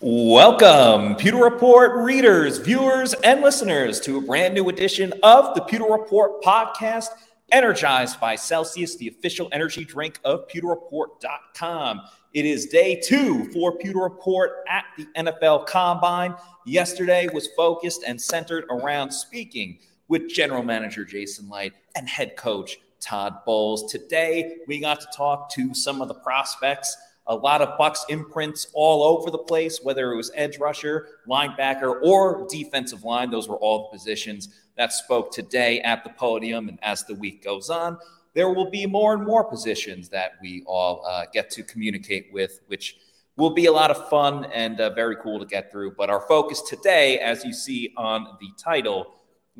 Welcome, Pewter Report readers, viewers, and listeners to a brand new edition of the Pewter Report podcast, energized by Celsius, the official energy drink of pewterreport.com. It is day two for Pewter Report at the NFL Combine. Yesterday was focused and centered around speaking with general manager Jason Licht and head coach Todd Bowles. Today, we got to talk to some of the prospects a lot of Bucs imprints all over the place, whether it was edge rusher, linebacker, or defensive line. Those were all the positions that spoke today at the podium. And as the week goes on, there will be more and more positions that we all uh, get to communicate with, which will be a lot of fun and uh, very cool to get through. But our focus today, as you see on the title,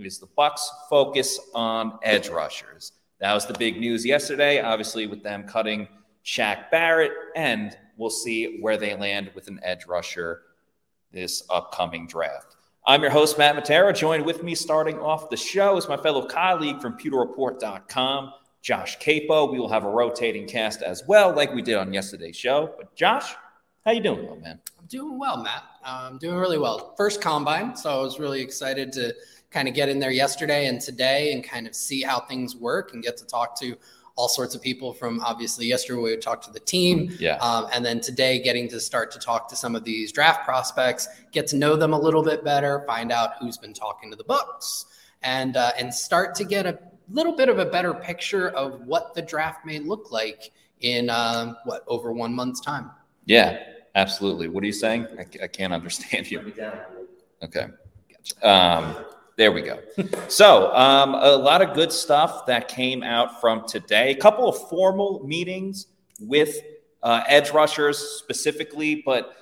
is the Bucs focus on edge rushers. That was the big news yesterday, obviously, with them cutting Shaq Barrett, and we'll see where they land with an edge rusher this upcoming draft. I'm your host, Matt Matera. Joined with me starting off the show is my fellow colleague from pewterreport.com, Josh Queipo. We will have a rotating cast as well, like we did on yesterday's show. But Josh, how you doing, man? I'm doing well, Matt. I'm doing really well. First combine, so I was really excited to kind of get in there yesterday and today and kind of see how things work and get to talk to all sorts of people from obviously yesterday we talked to the team yeah. um, and then today getting to start to talk to some of these draft prospects get to know them a little bit better find out who's been talking to the books and uh, and start to get a little bit of a better picture of what the draft may look like in um, what over one month's time. Yeah absolutely. What are you saying? I, I can't understand you. Okay. Um, there we go. so, um, a lot of good stuff that came out from today. A couple of formal meetings with uh, edge rushers specifically. But,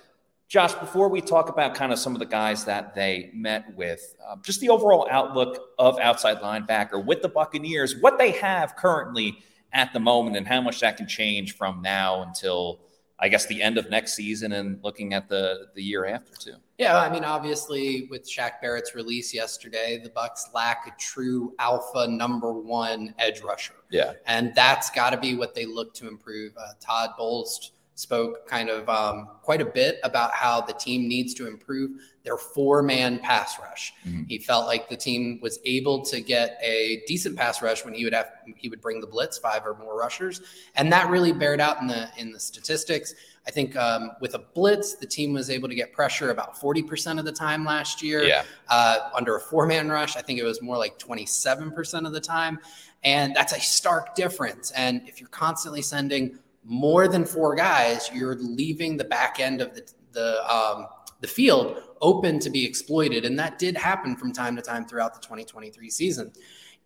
Josh, before we talk about kind of some of the guys that they met with, uh, just the overall outlook of outside linebacker with the Buccaneers, what they have currently at the moment, and how much that can change from now until I guess the end of next season and looking at the the year after too. Yeah, I mean, obviously, with Shaq Barrett's release yesterday, the Bucs lack a true alpha number one edge rusher. Yeah, and that's got to be what they look to improve. Uh, Todd Bowles spoke kind of um, quite a bit about how the team needs to improve their four man pass rush. Mm-hmm. He felt like the team was able to get a decent pass rush when he would have he would bring the blitz five or more rushers, and that really bared out in the in the statistics. I think um, with a blitz, the team was able to get pressure about 40% of the time last year. Yeah. Uh, under a four man rush, I think it was more like 27% of the time. And that's a stark difference. And if you're constantly sending more than four guys, you're leaving the back end of the, the, um, the field open to be exploited. And that did happen from time to time throughout the 2023 season.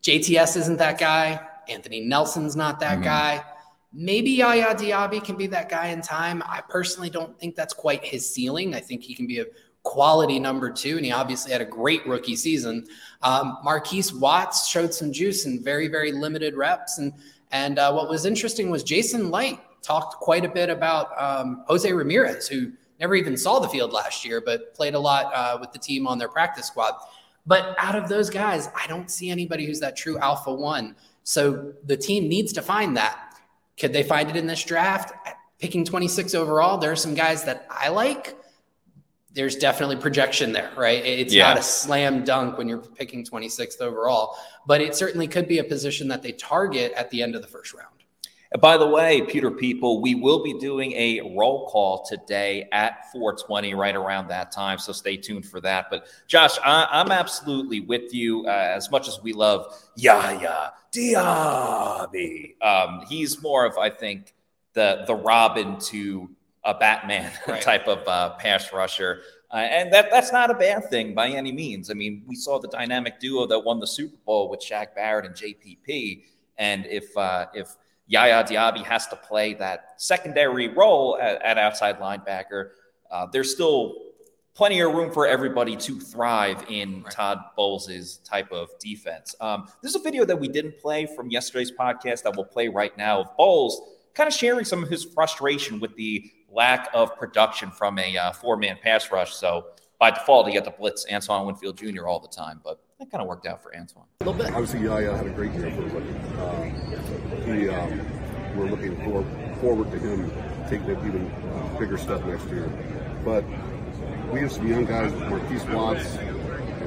JTS isn't that guy. Anthony Nelson's not that mm-hmm. guy. Maybe Yaya Diaby can be that guy in time. I personally don't think that's quite his ceiling. I think he can be a quality number two, and he obviously had a great rookie season. Um, Markees Watts showed some juice in very, very limited reps. And and uh, what was interesting was Jason Licht talked quite a bit about um, Jose Ramirez, who never even saw the field last year, but played a lot uh, with the team on their practice squad. But out of those guys, I don't see anybody who's that true alpha one. So the team needs to find that. Could they find it in this draft? Picking 26 overall, there are some guys that I like. there's definitely projection there, right? It's yeah. not a slam dunk when you're picking 26th overall, but it certainly could be a position that they target at the end of the first round. By the way, Pewter people, we will be doing a roll call today at 420, right around that time. So stay tuned for that. But Josh, I, am absolutely with you. Uh, as much as we love Yaya Diaby, um, he's more of, I think, the the Robin to a Batman right. type of uh, pass rusher. Uh, and that that's not a bad thing by any means. I mean, we saw the dynamic duo that won the Super Bowl with Shaq Barrett and JPP. And if uh, if Yaya Diaby has to play that secondary role at, at outside linebacker. Uh, there's still plenty of room for everybody to thrive in right. Todd Bowles' type of defense. Um, this is a video that we didn't play from yesterday's podcast that we'll play right now of Bowles kind of sharing some of his frustration with the lack of production from a uh, four man pass rush. So by default, he had to blitz Antoine Winfield Jr. all the time, but that kind of worked out for Antoine. A little bit. Obviously, Yaya had a great year for everybody. Uh, he, um, we're looking for, forward to him taking an even uh, bigger step next year. But we have some young guys, Markees Watts,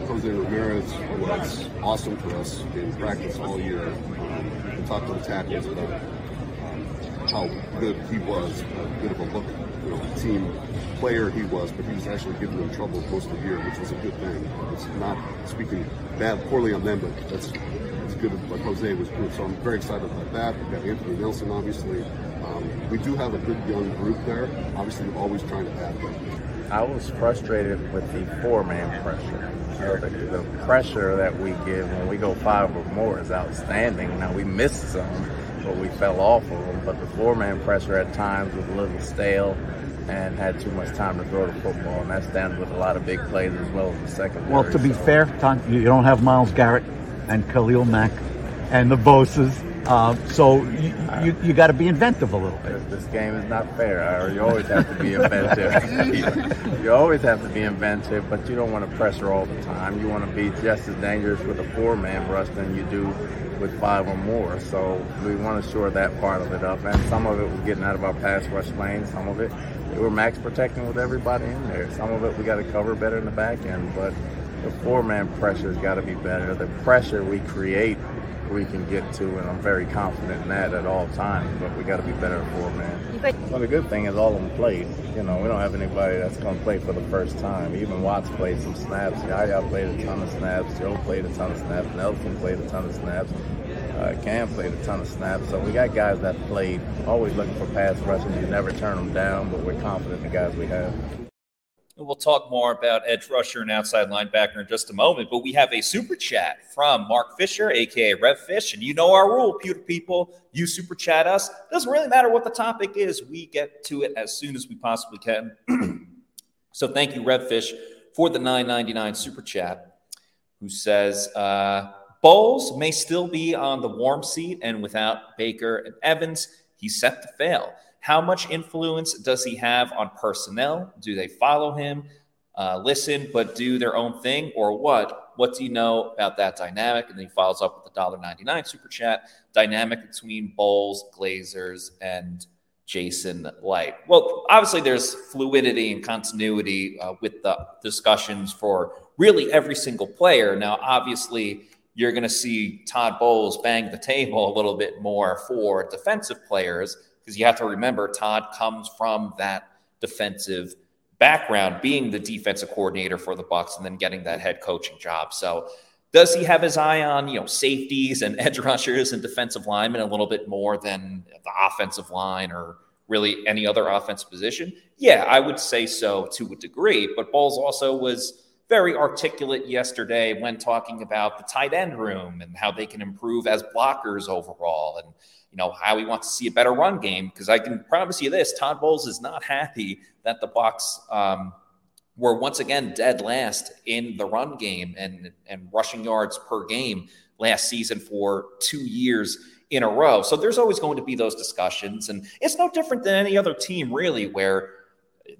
Jose Ramirez, was awesome for us in practice all year. Um, we talked to the tackles about um, how good he was, how good of a look, you know, team player he was, but he was actually giving them trouble most of the year, which was a good thing. It's not speaking bad, poorly on them, but that's as good as what Jose was doing. So I'm very excited about that. We've got Anthony Nelson, obviously. Um, we do have a good young group there. Obviously, we're always trying to add them. I was frustrated with the four-man pressure. the, the, pressure that we give when we go five or more is outstanding. Now we missed some, but we fell off of them. But the four-man pressure at times was a little stale and had too much time to throw the football, and that's down with a lot of big plays as well as the second. Well, to be so. fair, Tom, you don't have Myles Garrett and Khalil Mack and the Bosa's. Uh, so you, you, you got to be inventive a little bit. This game is not fair. You always have to be inventive. you always have to be inventive, but you don't want to pressure all the time. You want to be just as dangerous with a four-man rush than you do with five or more. So we want to shore that part of it up. And some of it was getting out of our pass rush lane. Some of it we're max protecting with everybody in there. Some of it we got to cover better in the back end, but the four-man pressure's got to be better. The pressure we create, we can get to, and I'm very confident in that at all times. But we got to be better at four-man. Well, the good thing is all of them played. You know, we don't have anybody that's going to play for the first time. Even Watts played some snaps. Yaya played a ton of snaps. Joe played a ton of snaps. Nelson played a ton of snaps. Uh, Cam played a ton of snaps, so we got guys that played. Always looking for pass rushes. You never turn them down, but we're confident in the guys we have. We'll talk more about edge rusher and outside linebacker in just a moment, but we have a super chat from Mark Fisher, aka Rev Fish, and you know our rule, pewter people. You super chat us. Doesn't really matter what the topic is. We get to it as soon as we possibly can. so thank you, Rev Fish, for the 9.99 super chat. Who says? Uh, Bowles may still be on the warm seat, and without Baker and Evans, he's set to fail. How much influence does he have on personnel? Do they follow him, uh, listen, but do their own thing, or what? What do you know about that dynamic? And then he follows up with the $1.99 super chat dynamic between Bowles, Glazers, and Jason Licht. Well, obviously, there's fluidity and continuity uh, with the discussions for really every single player. Now, obviously, you're going to see Todd Bowles bang the table a little bit more for defensive players because you have to remember Todd comes from that defensive background, being the defensive coordinator for the Bucs, and then getting that head coaching job. So does he have his eye on you know safeties and edge rushers and defensive linemen a little bit more than the offensive line or really any other offensive position? Yeah, I would say so to a degree. But Bowles also was very articulate yesterday when talking about the tight end room and how they can improve as blockers overall and you know how he wants to see a better run game because I can promise you this Todd Bowles is not happy that the Bucs um, were once again dead last in the run game and and rushing yards per game last season for 2 years in a row. So there's always going to be those discussions and it's no different than any other team really where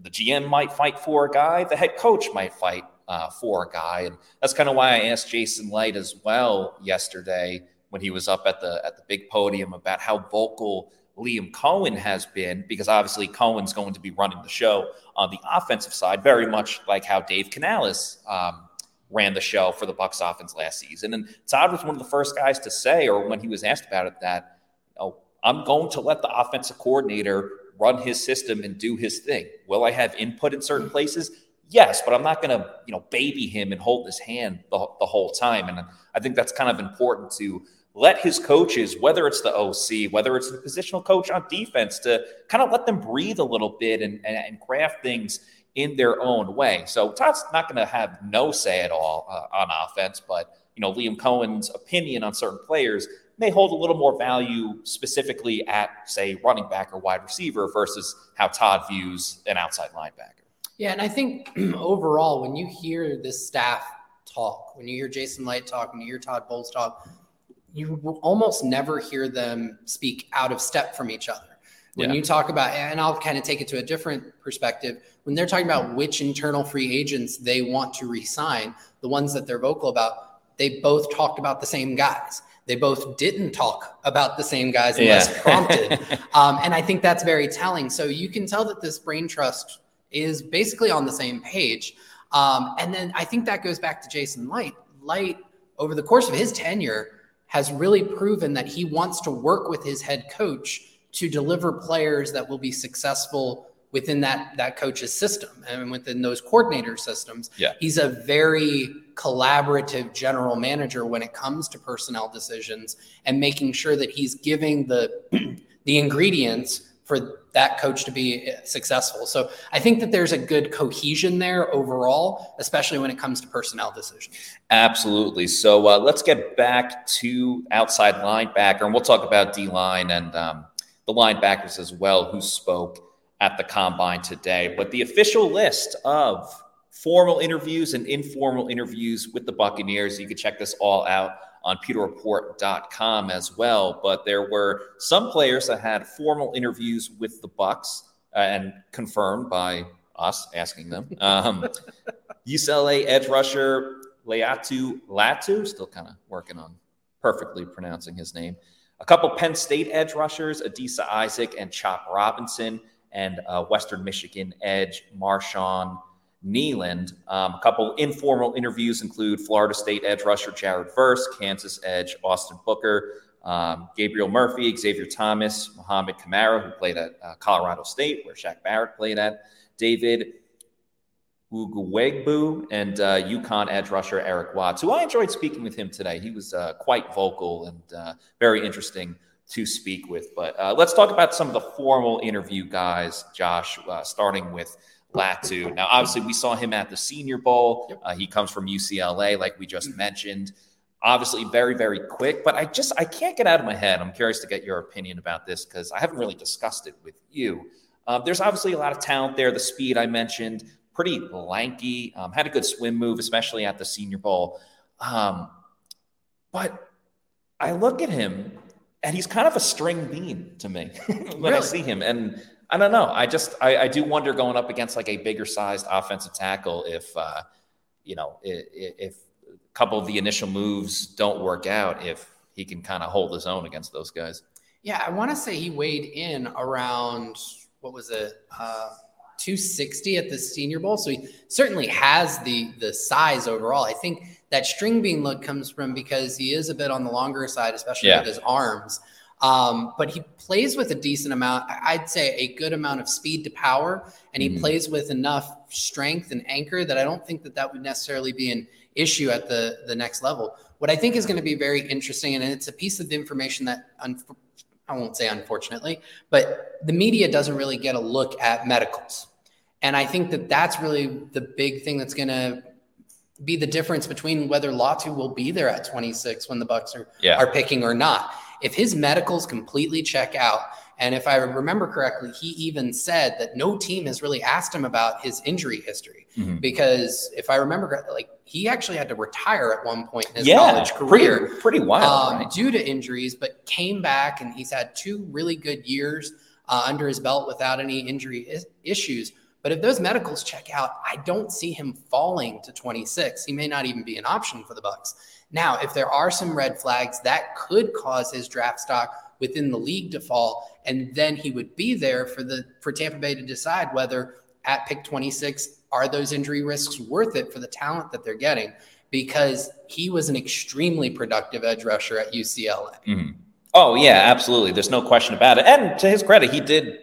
the GM might fight for a guy, the head coach might fight uh, for a guy. And that's kind of why I asked Jason Licht as well yesterday when he was up at the at the big podium about how vocal Liam Coen has been, because obviously Coen's going to be running the show on the offensive side, very much like how Dave Canales um, ran the show for the Bucs offense last season. And Todd was one of the first guys to say, or when he was asked about it, that oh, I'm going to let the offensive coordinator run his system and do his thing. Will I have input in certain places? Yes, but I'm not going to, you know, baby him and hold his hand the, the whole time. And I think that's kind of important to let his coaches, whether it's the OC, whether it's the positional coach on defense, to kind of let them breathe a little bit and, and, and craft things in their own way. So Todd's not going to have no say at all uh, on offense, but you know Liam Coen's opinion on certain players may hold a little more value specifically at say running back or wide receiver versus how Todd views an outside linebacker. Yeah, and I think overall when you hear this staff talk, when you hear Jason Licht talk, when you hear Todd Bowles talk, you almost never hear them speak out of step from each other. When yeah. you talk about, and I'll kind of take it to a different perspective, when they're talking about which internal free agents they want to resign, the ones that they're vocal about, they both talked about the same guys. They both didn't talk about the same guys unless yeah. prompted. Um, and I think that's very telling. So you can tell that this brain trust is basically on the same page. Um, and then I think that goes back to Jason Licht. Licht, over the course of his tenure, has really proven that he wants to work with his head coach to deliver players that will be successful within that that coach's system and within those coordinator systems. Yeah. He's a very collaborative general manager when it comes to personnel decisions and making sure that he's giving the the ingredients for that coach to be successful. So I think that there's a good cohesion there overall, especially when it comes to personnel decisions. Absolutely. So uh, let's get back to outside linebacker, and we'll talk about D line and um, the linebackers as well who spoke at the combine today. But the official list of formal interviews and informal interviews with the Buccaneers, you can check this all out on pewterreport.com as well. But there were some players that had formal interviews with the Bucs uh, and confirmed by us asking them. Um, UCLA edge rusher Laiatu Latu, still kind of working on perfectly pronouncing his name. A couple Penn State edge rushers, Adisa Isaac and Chop Robinson, and uh, Western Michigan edge Marshawn Kneeland. Um, a couple informal interviews include Florida State edge rusher Jared Verse, Kansas edge Austin Booker, um, Gabriel Murphy, Xavier Thomas, Mohamed Kamara, who played at uh, Colorado State, where Shaq Barrett played at, David Ugwoegbu, and uh, UConn edge rusher Eric Watts, who I enjoyed speaking with him today. He was uh, quite vocal and uh, very interesting to speak with. But uh, let's talk about some of the formal interview guys, Josh, uh, starting with Latu. Now, obviously, we saw him at the Senior Bowl. Yep. Uh, he comes from UCLA, like we just mm-hmm. mentioned. Obviously, very, very quick, but I just I can't get out of my head. I'm curious to get your opinion about this because I haven't really discussed it with you. Uh, there's obviously a lot of talent there. The speed I mentioned, pretty lanky, um, had a good swim move, especially at the Senior Bowl. Um, but I look at him and he's kind of a string bean to me when really? I see him. And I don't know. I just I, I, do wonder going up against like a bigger sized offensive tackle if uh, you know if, if a couple of the initial moves don't work out, if he can kind of hold his own against those guys. Yeah, I want to say he weighed in around what was it, uh, 260 at the Senior Bowl. So he certainly has the the size overall. I think that string bean look comes from because he is a bit on the longer side, especially yeah. with his arms. Um, but he plays with a decent amount, I'd say a good amount of speed to power, and he mm-hmm. plays with enough strength and anchor that I don't think that that would necessarily be an issue at the the next level. What I think is going to be very interesting, and it's a piece of the information that un- I won't say unfortunately, but the media doesn't really get a look at medicals, and I think that that's really the big thing that's going to be the difference between whether Latu will be there at 26 when the Bucs are yeah. are picking or not if his medicals completely check out, and if I remember correctly, he even said that no team has really asked him about his injury history mm-hmm. because if I remember, like he actually had to retire at one point in his yeah, college career, pretty, pretty wild, um, right? due to injuries, but came back and he's had two really good years uh, under his belt without any injury is- issues. But if those medicals check out, I don't see him falling to 26. He may not even be an option for the Bucs. Now, if there are some red flags that could cause his draft stock within the league to fall, and then he would be there for the for Tampa Bay to decide whether at pick 26 are those injury risks worth it for the talent that they're getting because he was an extremely productive edge rusher at UCLA. Mm-hmm. Oh yeah, absolutely. There's no question about it. And to his credit, he did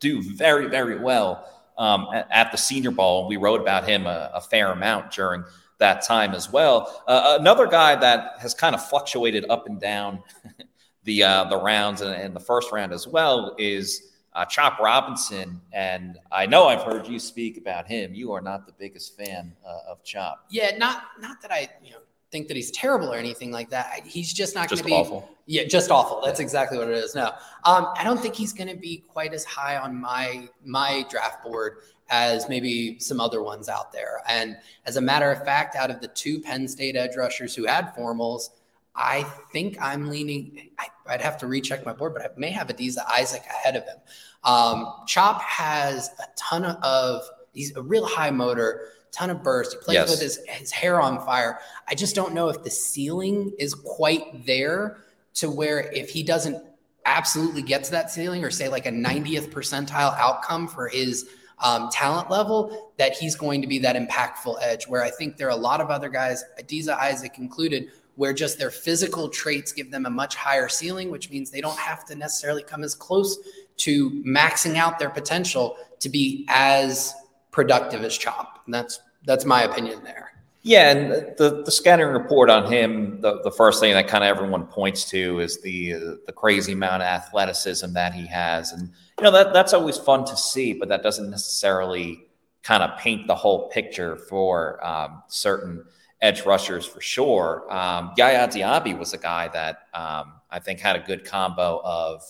do very very well um, at, the Senior Bowl. We wrote about him a, a fair amount during that time as well. Uh, another guy that has kind of fluctuated up and down the uh, the rounds and, and, the first round as well is uh, Chop Robinson. And I know I've heard you speak about him. You are not the biggest fan uh, of Chop. Yeah, not not that I you know think that he's terrible or anything like that. He's just not going to be awful. Yeah, just awful. That's exactly what it is. No, um, I don't think he's going to be quite as high on my my draft board as maybe some other ones out there. And as a matter of fact, out of the two Penn State edge rushers who had formals, I think I'm leaning. I, would have to recheck my board, but I may have Adisa Isaac ahead of him. Um, Chop has a ton of. He's a real high motor ton of burst. He plays yes. with his, his hair on fire. I just don't know if the ceiling is quite there to where if he doesn't absolutely get to that ceiling or say like a 90th percentile outcome for his um, talent level, that he's going to be that impactful edge. Where I think there are a lot of other guys, Adisa Isaac included, where just their physical traits give them a much higher ceiling, which means they don't have to necessarily come as close to maxing out their potential to be as productive as Chop. And that's that's my opinion there. Yeah, and the the scattering report on him, the, the first thing that kind of everyone points to is the uh, the crazy amount of athleticism that he has, and you know that that's always fun to see, but that doesn't necessarily kind of paint the whole picture for um, certain edge rushers for sure. Um, Yaya Diaby was a guy that um, I think had a good combo of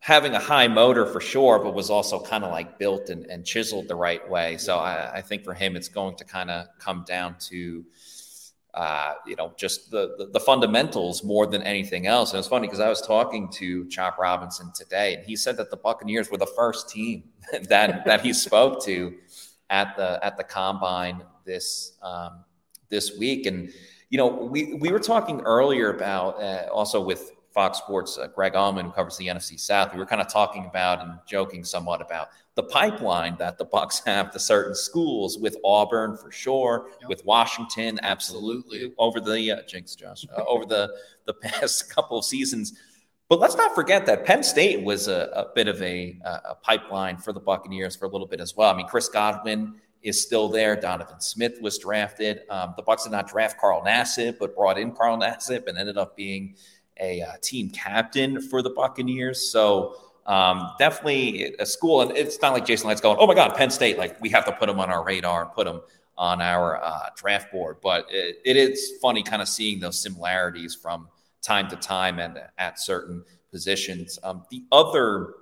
having a high motor for sure, but was also kind of like built and, and, chiseled the right way. So I, I think for him, it's going to kind of come down to, uh, you know, just the, the, the fundamentals more than anything else. And it's funny because I was talking to Chop Robinson today, and he said that the Buccaneers were the first team that that he spoke to at the at the combine this um, this week. And you know, we we were talking earlier about uh, also with Fox Sports, uh, Greg Auman, who covers the NFC South, we were kind of talking about and joking somewhat about the pipeline that the Bucs have to certain schools with Auburn for sure, yep. with Washington, absolutely, over the uh, jinx, Josh, uh, over the the past couple of seasons. But let's not forget that Penn State was a, a bit of a, a pipeline for the Buccaneers for a little bit as well. I mean, Chris Godwin is still there. Donovan Smith was drafted. Um, the Bucs did not draft Carl Nassib, but brought in Carl Nassib and ended up being a uh, team captain for the Buccaneers. So um, definitely a school, and it's not like Jason Licht's going, "Oh my God, Penn State!" Like we have to put them on our radar and put them on our uh, draft board. But it, it is funny, kind of seeing those similarities from time to time and at certain positions. Um, the other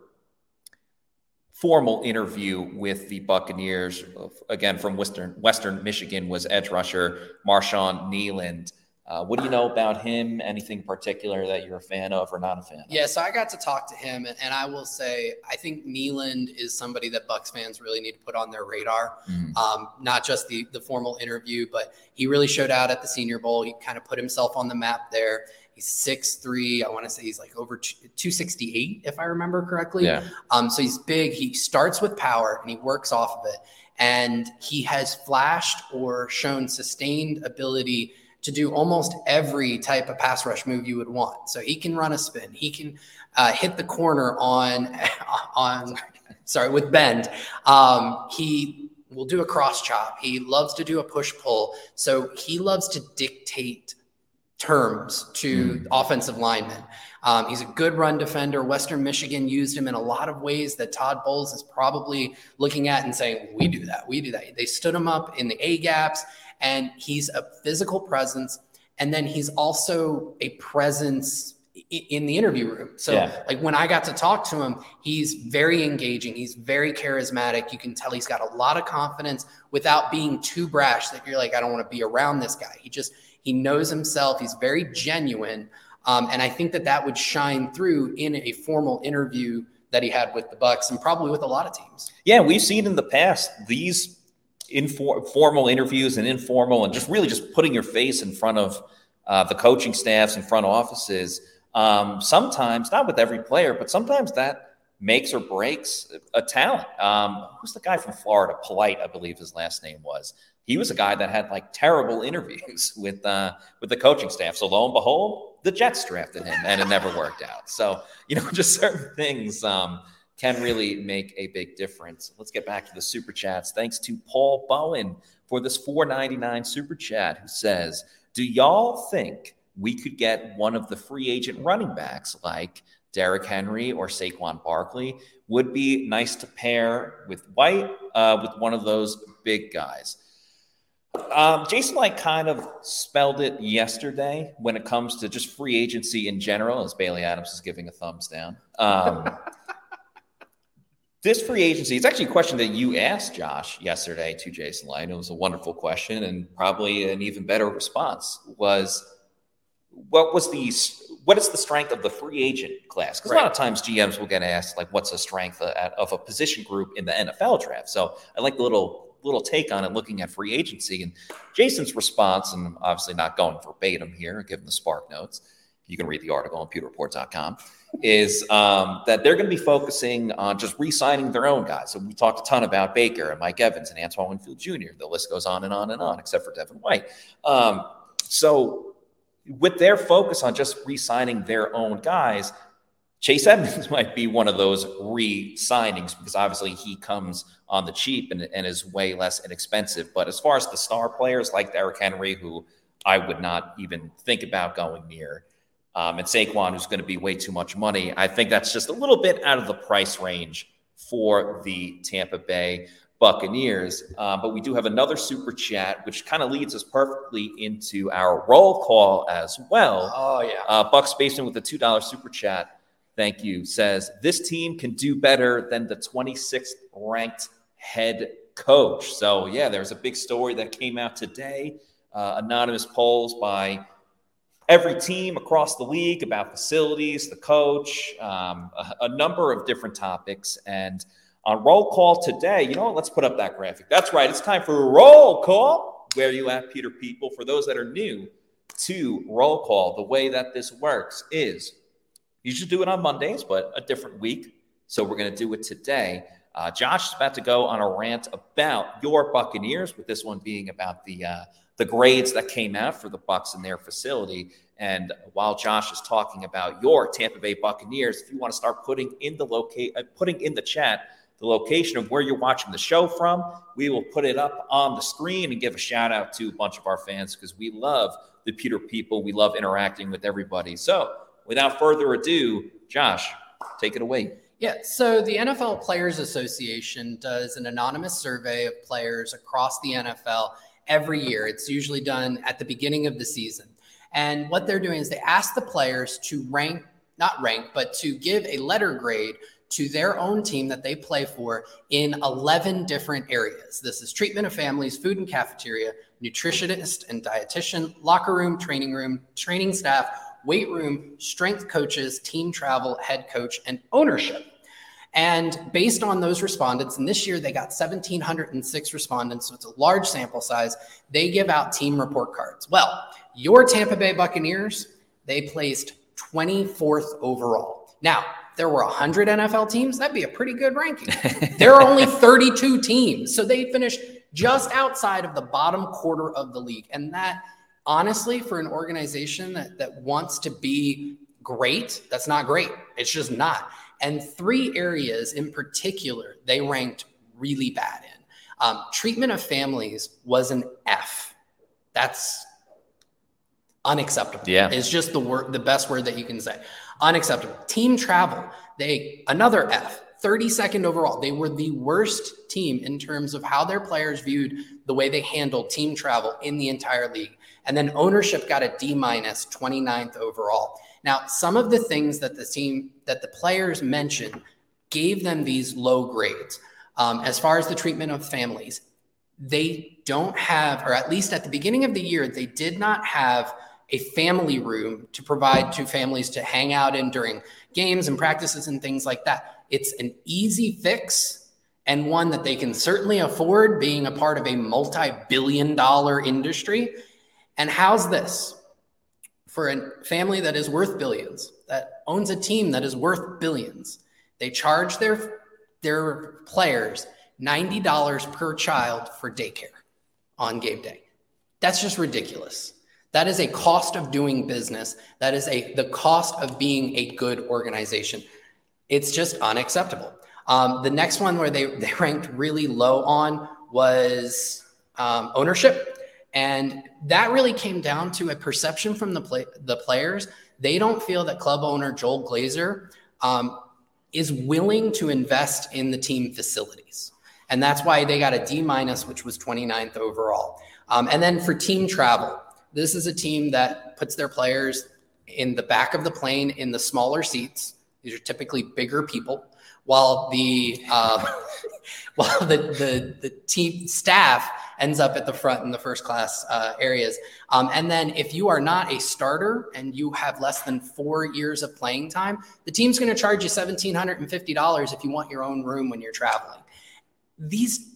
formal interview with the Buccaneers, again from Western Western Michigan, was edge rusher Marshawn Kneeland. Uh, what do you know about him? Anything particular that you're a fan of or not a fan? Of? Yeah, so I got to talk to him, and, and I will say I think Kneeland is somebody that Bucs fans really need to put on their radar. Mm-hmm. Um, not just the the formal interview, but he really showed out at the Senior Bowl. He kind of put himself on the map there. He's six three. I want to say he's like over two sixty eight, if I remember correctly. Yeah. Um. So he's big. He starts with power and he works off of it. And he has flashed or shown sustained ability to do almost every type of pass rush move you would want. So he can run a spin. He can uh, hit the corner on on sorry with bend. Um, he will do a cross chop. He loves to do a push pull. So he loves to dictate terms to mm. offensive linemen. Um, he's a good run defender. Western Michigan used him in a lot of ways that Todd Bowles is probably looking at and saying, "We do that. We do that." They stood him up in the A gaps and he's a physical presence. And then he's also a presence in the interview room. So yeah. like when I got to talk to him, he's very engaging. He's very charismatic. You can tell he's got a lot of confidence without being too brash that you're like, I don't want to be around this guy. He just, he knows himself. He's very genuine. Um, and I think that that would shine through in a formal interview that he had with the Bucs and probably with a lot of teams. Yeah, we've seen in the past these informal interviews and informal and just really just putting your face in front of uh, the coaching staffs and front offices um, sometimes, not with every player, but sometimes that makes or breaks a talent. Um, who's the guy from Florida? Polite, I believe his last name was. He was a guy that had like terrible interviews with uh, with the coaching staff. So lo and behold, the Jets drafted him, and it never worked out. So you know, just certain things um, can really make a big difference. Let's get back to the super chats. Thanks to Paul Bowen for this 499 super chat, who says, "Do y'all think?" we could get one of the free agent running backs like Derrick Henry or Saquon Barkley. Would be nice to pair with White, uh, with one of those big guys. Um, Jason Licht kind of spelled it yesterday when it comes to just free agency in general, as Bailey Adams is giving a thumbs down. Um, this free agency, it's actually a question that you asked Josh yesterday to Jason Licht. It was a wonderful question and probably an even better response was what was the what is the strength of the free agent class? Because right. a lot of times GMs will get asked like, what's the strength uh, of a position group in the NFL draft? So I like the little little take on it, looking at free agency. And Jason's response, and I'm obviously not going verbatim here, given the Spark notes. You can read the article on pewterreport.com. Is um, that they're going to be focusing on just re-signing their own guys. So we talked a ton about Baker and Mike Evans and Antoine Winfield Jr. The list goes on and on and on, except for Devin White. Um, so with their focus on just re-signing their own guys, Chase Edmonds might be one of those re-signings because obviously he comes on the cheap and, and, is way less inexpensive. But as far as the star players like Derrick Henry, who I would not even think about going near, um, and Saquon, who's going to be way too much money, I think that's just a little bit out of the price range for the Tampa Bay Buccaneers. Uh, but we do have another super chat, which kind of leads us perfectly into our roll call as well. Oh, yeah. Uh, Buck Spaceman with a $2 super chat. Thank you. Says this team can do better than the 26th ranked head coach. So, yeah, there's a big story that came out today. Uh, anonymous polls by every team across the league about facilities, the coach, um, a, a number of different topics. And on roll call today, you know what? Let's put up that graphic. That's right. It's time for roll call. Where you at, Pewter People? For those that are new to roll call, the way that this works is you should do it on Mondays, but a different week. So we're going to do it today. Uh, Josh is about to go on a rant about your Buccaneers, with this one being about the uh, the grades that came out for the Bucs in their facility. And while Josh is talking about your Tampa Bay Buccaneers, if you want to start putting in the locate, uh, putting in the chat the location of where you're watching the show from. We will put it up on the screen and give a shout out to a bunch of our fans because we love the Pewter people. We love interacting with everybody. So, without further ado, Josh, take it away. Yeah, so the NFL Players Association does an anonymous survey of players across the NFL every year. It's usually done at the beginning of the season. And what they're doing is they ask the players to rank, not rank, but to give a letter grade to their own team that they play for in 11 different areas. This is treatment of families, food and cafeteria, nutritionist and dietitian, locker room, training room, training staff, weight room, strength coaches, team travel, head coach, and ownership. And based on those respondents, and this year they got 1,706 respondents, so it's a large sample size, they give out team report cards. Well, your Tampa Bay Buccaneers, they placed 24th overall. Now, there were 100 NFL teams, that'd be a pretty good ranking. there are only 32 teams. So they finished just outside of the bottom quarter of the league. And that, honestly, for an organization that, that wants to be great, that's not great. It's just not. And three areas in particular, they ranked really bad in. Um, treatment of families was an F. That's unacceptable. Yeah. It's just the word, the best word that you can say. Unacceptable. Team travel, they another F. 32nd overall. They were the worst team in terms of how their players viewed the way they handled team travel in the entire league. And then ownership got a D minus 29th overall. Now, some of the things that the team, that the players mentioned gave them these low grades. Um, as far as the treatment of families, they don't have, or at least at the beginning of the year, they did not have a family room to provide to families to hang out in during games and practices and things like that. It's an easy fix and one that they can certainly afford being a part of a multi billion dollar industry. And how's this? For a family that is worth billions, that owns a team that is worth billions, they charge their their players $90 per child for daycare on game day. That's just ridiculous. That is a cost of doing business. That is a the cost of being a good organization. It's just unacceptable. Um, the next one where they, they ranked really low on was um, ownership. And that really came down to a perception from the, play, the players. They don't feel that club owner Joel Glazer um, is willing to invest in the team facilities. And that's why they got a D minus, which was 29th overall. Um, and then for team travel, this is a team that puts their players in the back of the plane in the smaller seats. These are typically bigger people, while the uh, while the, the the team staff ends up at the front in the first class uh, areas. Um, and then if you are not a starter and you have less than four years of playing time, the team's going to charge you seventeen hundred and fifty dollars if you want your own room when you're traveling. These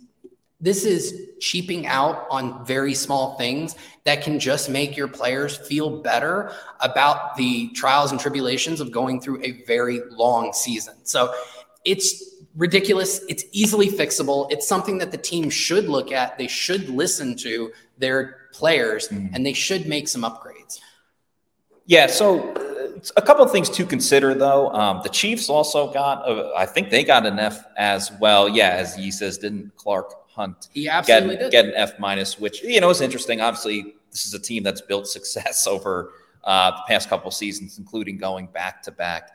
this is cheaping out on very small things that can just make your players feel better about the trials and tribulations of going through a very long season. So it's ridiculous. It's easily fixable. It's something that the team should look at. They should listen to their players mm-hmm. and they should make some upgrades. Yeah. So uh, a couple of things to consider, though. Um, the Chiefs also got, a, I think they got an F as well. Yeah, as he says, didn't Clark Hunt he absolutely get, did. get an F minus, which you know is interesting. Obviously, this is a team that's built success over uh, the past couple seasons, including going back to back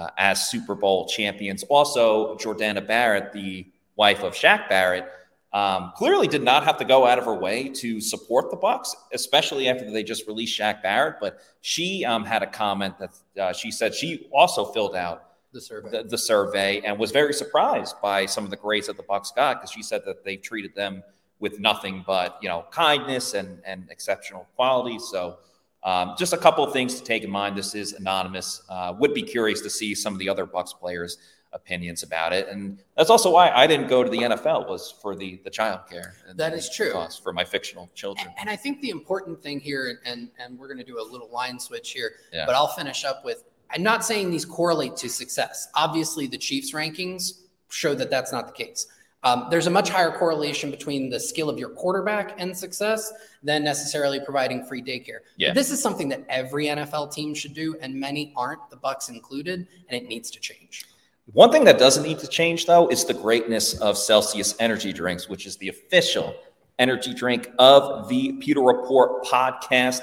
uh, as Super Bowl champions. Also, Jordana Barrett, the wife of Shaq Barrett, um, clearly did not have to go out of her way to support the Bucs, especially after they just released Shaq Barrett. But she um, had a comment that uh, she said she also filled out the survey. The, the, survey and was very surprised by some of the grades that the Bucs got because she said that they've treated them with nothing but you know kindness and and exceptional quality. So um, just a couple of things to take in mind. This is anonymous. Uh, would be curious to see some of the other Bucs players' opinions about it, and that's also why I didn't go to the NFL was for the the child care. That is true for my fictional children. And, and, I think the important thing here, and and we're going to do a little line switch here, yeah. but I'll finish up with I'm not saying these correlate to success. Obviously, the Chiefs' rankings show that that's not the case. Um, there's a much higher correlation between the skill of your quarterback and success than necessarily providing free daycare. Yeah. This is something that every NFL team should do, and many aren't, the Bucs included, and it needs to change. One thing that doesn't need to change, though, is the greatness of Celsius Energy Drinks, which is the official energy drink of the Pewter Report podcast.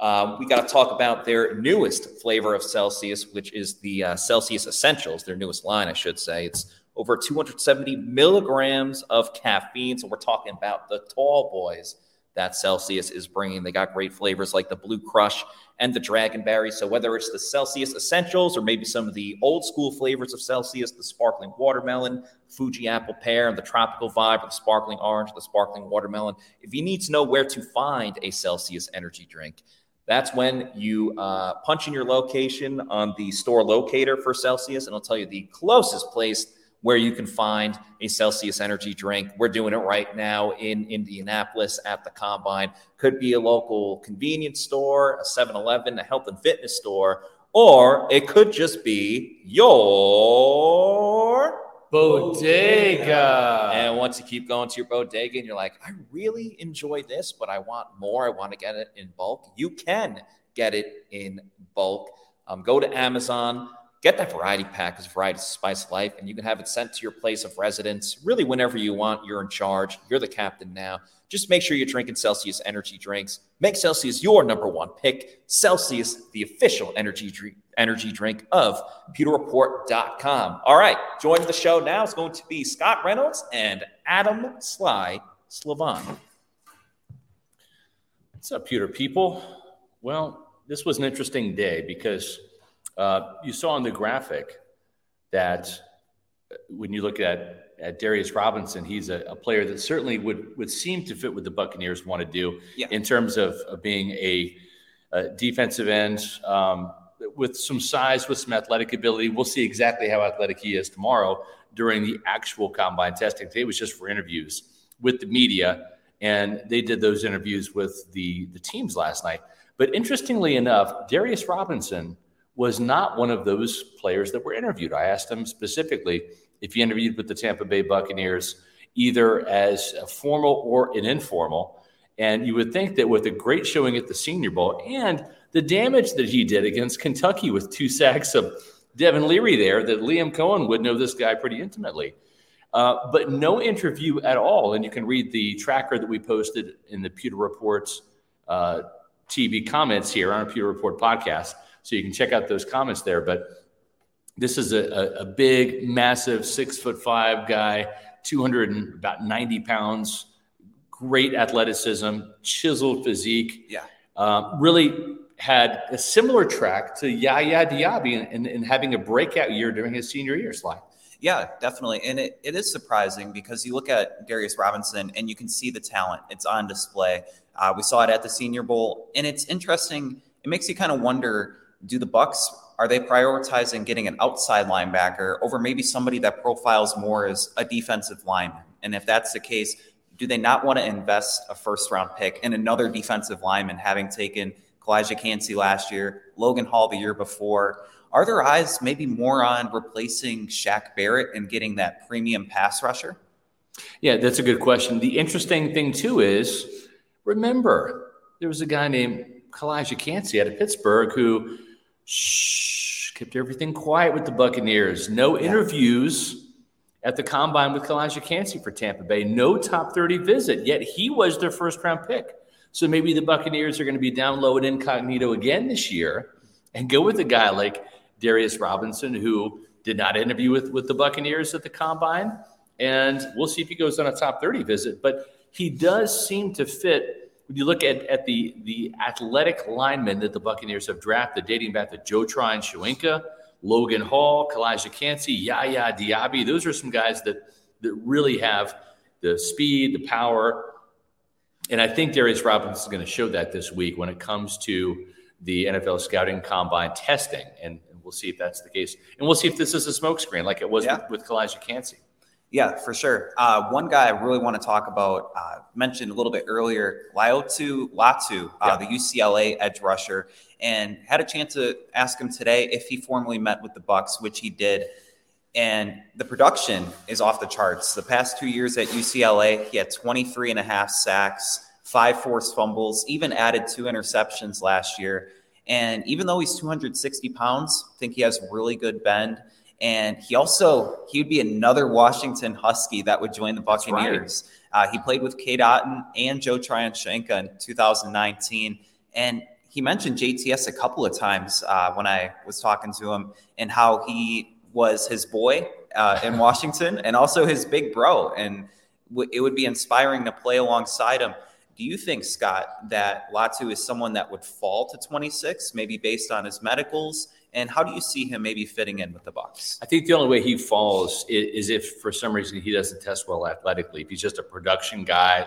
Um, we got to talk about their newest flavor of Celsius, which is the uh, Celsius Essentials, their newest line, I should say. It's over 270 milligrams of caffeine. So we're talking about the tall boys that Celsius is bringing. They got great flavors like the Blue Crush and the Dragonberry. So whether it's the Celsius Essentials or maybe some of the old school flavors of Celsius, the sparkling watermelon, Fuji apple pear, and the tropical vibe, the sparkling orange, the sparkling watermelon, if you need to know where to find a Celsius energy drink, that's when you uh, punch in your location on the store locator for Celsius, and it'll tell you the closest place where you can find a Celsius energy drink. We're doing it right now in Indianapolis at the Combine. Could be a local convenience store, a 7 Eleven, a health and fitness store, or it could just be your Bodega. And once you keep going to your bodega and you're like, I really enjoy this, but I want more. I want to get it in bulk. You can get it in bulk. Um, go to Amazon, get that variety pack because variety spice life, and you can have it sent to your place of residence really whenever you want. You're in charge. You're the captain now. Just make sure you're drinking Celsius energy drinks. Make Celsius your number one pick. Celsius, the official energy drink energy drink of pewterreport.com. All right, joining the show now is going to be Scott Reynolds and Adam Sly Slavon. What's up, Pewter people? Well, this was an interesting day because you saw on the graphic that uh, when you look at, at Darius Robinson, he's a, a, player that certainly would, would seem to fit what the Buccaneers want to do in terms of, of being a, a defensive end. Um, with some size, with some athletic ability. We'll see exactly how athletic he is tomorrow during the actual combine testing. Today was just for interviews with the media, and they did those interviews with the the teams last night. But interestingly enough, Darius Robinson was not one of those players that were interviewed. I asked him specifically if he interviewed with the Tampa Bay Buccaneers, either as a formal or an informal. And you would think that with a great showing at the Senior Bowl and the damage that he did against Kentucky with two sacks of Devin Leary there, that Liam Coen would know this guy pretty intimately. Uh, but no interview at all. And you can read the tracker that we posted in the Pewter Reports uh, TV comments here on our Pewter Report podcast. So you can check out those comments there. But this is a, a, a big, massive, six foot five guy, 200 and about 90 pounds, great athleticism, chiseled physique. Yeah. Uh, really had a similar track to Yaya Diaby in, in, in having a breakout year during his senior year slide. Yeah, definitely. And it, it is surprising because you look at Darius Robinson and you can see the talent. It's on display. Uh, we saw it at the Senior Bowl. And it's interesting. It makes you kind of wonder do the Bucs are they prioritizing getting an outside linebacker over maybe somebody that profiles more as a defensive lineman? And if that's the case, do they not want to invest a first round pick in another defensive lineman, having taken Calijah Kancey last year, Logan Hall the year before? Are their eyes maybe more on replacing Shaq Barrett and getting that premium pass rusher? Yeah, that's a good question. The interesting thing, too, is remember, there was a guy named Calijah Kancey out of Pittsburgh who shh, kept everything quiet with the Buccaneers. No interviews at the combine with Calijah Kancey for Tampa Bay. No top 30 visit, yet he was their first round pick. So maybe the Buccaneers are going to be down low and incognito again this year and go with a guy like Darius Robinson, who did not interview with, with the Buccaneers at the combine. And we'll see if he goes on a top 30 visit. But he does seem to fit when you look at, at the, the athletic linemen that the Buccaneers have drafted, dating back to Joe Tryon Logan Hall, Calijah Kancey, Yaya Diaby, those are some guys that, that really have the speed, the power. And I think Darius Robinson is going to show that this week when it comes to the NFL scouting combine testing. And, and we'll see if that's the case. And we'll see if this is a smokescreen like it was yeah. with, with Calijah Kancey. Yeah, for sure. Uh, one guy I really want to talk about, uh, mentioned a little bit earlier, Laiatu Latu, uh, yeah. the UCLA edge rusher, and had a chance to ask him today if he formally met with the Bucs, which he did. And the production is off the charts. The past two years at UCLA, he had 23 and a half sacks, five forced fumbles, even added two interceptions last year. And even though he's 260 pounds, I think he has really good bend. And he also he would be another Washington Husky that would join the Buccaneers. Right. Uh, he played with Kate Otten and Joe Tryon in 2019, and he mentioned JTS a couple of times uh, when I was talking to him, and how he was his boy uh, in Washington, and also his big bro, and w- it would be inspiring to play alongside him. Do you think, Scott, that Latu is someone that would fall to 26, maybe based on his medicals? And how do you see him maybe fitting in with the Bucs? I think the only way he falls is, is if for some reason he doesn't test well athletically. If he's just a production guy,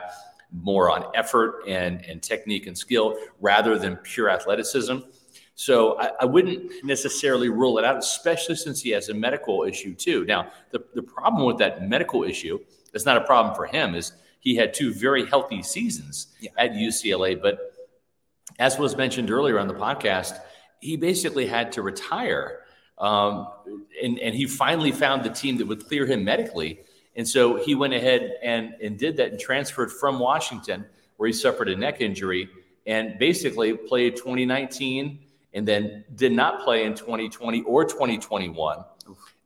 more on effort and, and technique and skill rather than pure athleticism. So I, I, wouldn't necessarily rule it out, especially since he has a medical issue too. Now, the, the problem with that medical issue, it's not a problem for him, is he had two very healthy seasons yeah. at UCLA. But as was mentioned earlier on the podcast, he basically had to retire. Um, and, and he finally found the team that would clear him medically. And so he went ahead and, and did that and transferred from Washington, where he suffered a neck injury, and basically played 2019 and then did not play in 2020 or 2021.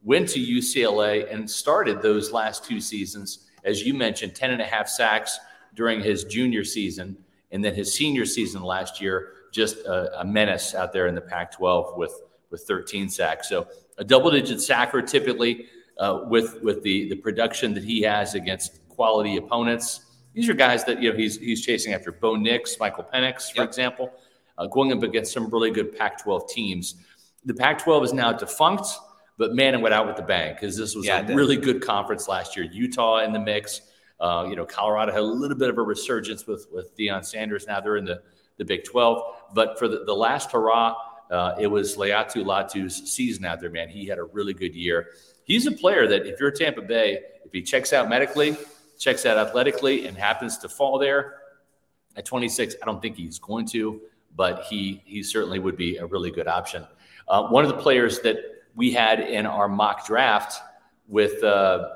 Went to UCLA and started those last two seasons as you mentioned, 10 and a half sacks during his junior season. And then his senior season last year, just a, a menace out there in the Pac 12 with, with 13 sacks. So a double digit sacker typically uh, with, with the, the production that he has against quality opponents. These are guys that you know he's, he's chasing after Bo Nix, Michael Penix, for yep. example, uh, going up against some really good Pac 12 teams. The Pac 12 is now defunct but man, it went out with the bang because this was yeah, a really good conference last year. Utah in the mix. Uh, you know, Colorado had a little bit of a resurgence with with Deion Sanders. Now they're in the the Big 12. But for the, the last hurrah, uh, it was Laiatu Latu's season out there, man. He had a really good year. He's a player that if you're Tampa Bay, if he checks out medically, checks out athletically, and happens to fall there at 26, I don't think he's going to. but he he certainly would be a really good option. Uh, one of the players that we had in our mock draft with uh,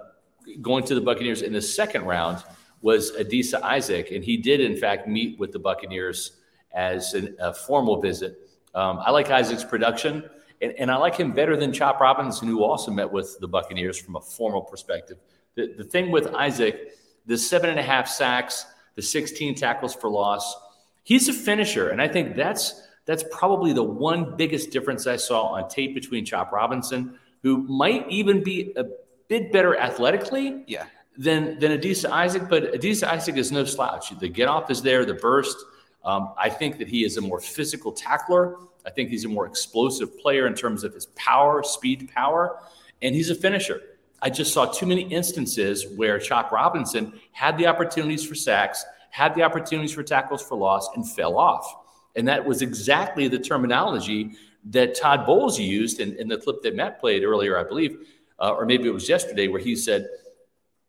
going to the Buccaneers in the second round was Adisa Isaac, and he did in fact meet with the Buccaneers as an, a formal visit. Um, I like Isaac's production, and, and, I like him better than Chop Robinson, who also met with the Buccaneers from a formal perspective. The, the thing with Isaac, the seven and a half sacks, the 16 tackles for loss, he's a finisher, and I think that's that's probably the one biggest difference I saw on tape between Chop Robinson, who might even be a bit better athletically. Yeah. Than, than Adisa Isaac, but Adisa Isaac is no slouch. The get off is there, the burst. Um, I think that he is a more physical tackler. I think he's a more explosive player in terms of his power, speed, power, and he's a finisher. I just saw too many instances where Chop Robinson had the opportunities for sacks, had the opportunities for tackles for loss, and fell off. And that was exactly the terminology that Todd Bowles used in, in the clip that Matt played earlier, I believe, uh, or maybe it was yesterday, where he said,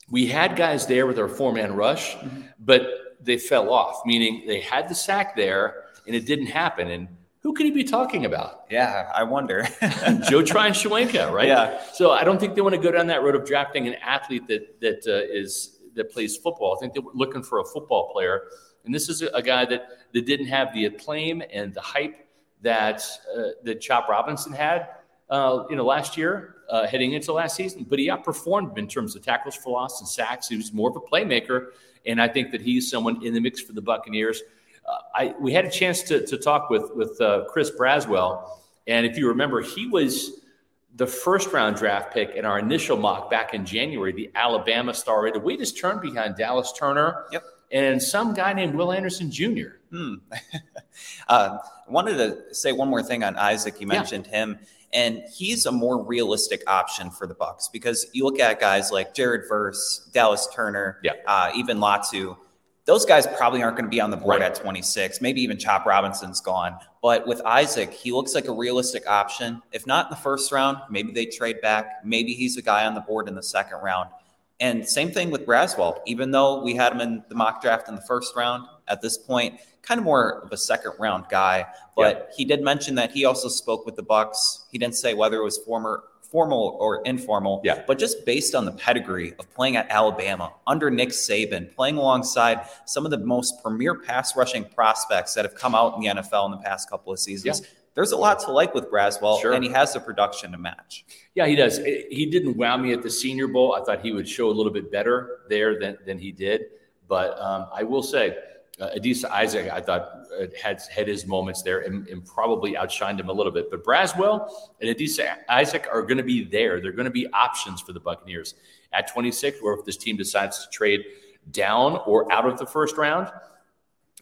We had guys there with our four man rush, mm-hmm. but they fell off, meaning they had the sack there and it didn't happen. And who could he be talking about? Yeah, I wonder. Joe Tryon-Shoyinka, right? Yeah. So I don't think they want to go down that road of drafting an athlete that that uh, is that plays football. I think they're looking for a football player and this is a, guy that, that didn't have the acclaim and the hype that uh, that Chop Robinson had, uh, you know, last year uh, heading into last season. But he outperformed in terms of tackles for loss and sacks. He was more of a playmaker, and I think that he's someone in the mix for the Buccaneers. Uh, I we had a chance to to talk with with uh, Chris Braswell, and if you remember, he was the first round draft pick in our initial mock back in January, the Alabama star. The weight turned behind Dallas Turner. Yep and some guy named Will Anderson Jr. Hmm. uh, I wanted to say one more thing on Isaac. You mentioned yeah. him, and he's a more realistic option for the Bucs because you look at guys like Jared Verse, Dallas Turner, yeah. uh, even Latu. Those guys probably aren't going to be on the board right. at 26. Maybe even Chop Robinson's gone. But with Isaac, he looks like a realistic option. If not in the first round, maybe they trade back. Maybe he's a guy on the board in the second round. And same thing with Braswell. Even though we had him in the mock draft in the first round, at this point, kind of more of a second round guy. But he did mention that he also spoke with the Bucs. He didn't say whether it was former formal or informal. Yeah. But just based on the pedigree of playing at Alabama under Nick Saban, playing alongside some of the most premier pass rushing prospects that have come out in the NFL in the past couple of seasons. Yeah there's a lot to like with Braswell, sure. and he has the production to match. Yeah, he does. He didn't wow me at the Senior Bowl. I thought he would show a little bit better there than, than he did. But um, I will say, uh, Adisa Isaac, I thought uh, had had his moments there and, and, probably outshined him a little bit. But Braswell and Adisa Isaac are going to be there. They're going to be options for the Buccaneers at 26, or if this team decides to trade down or out of the first round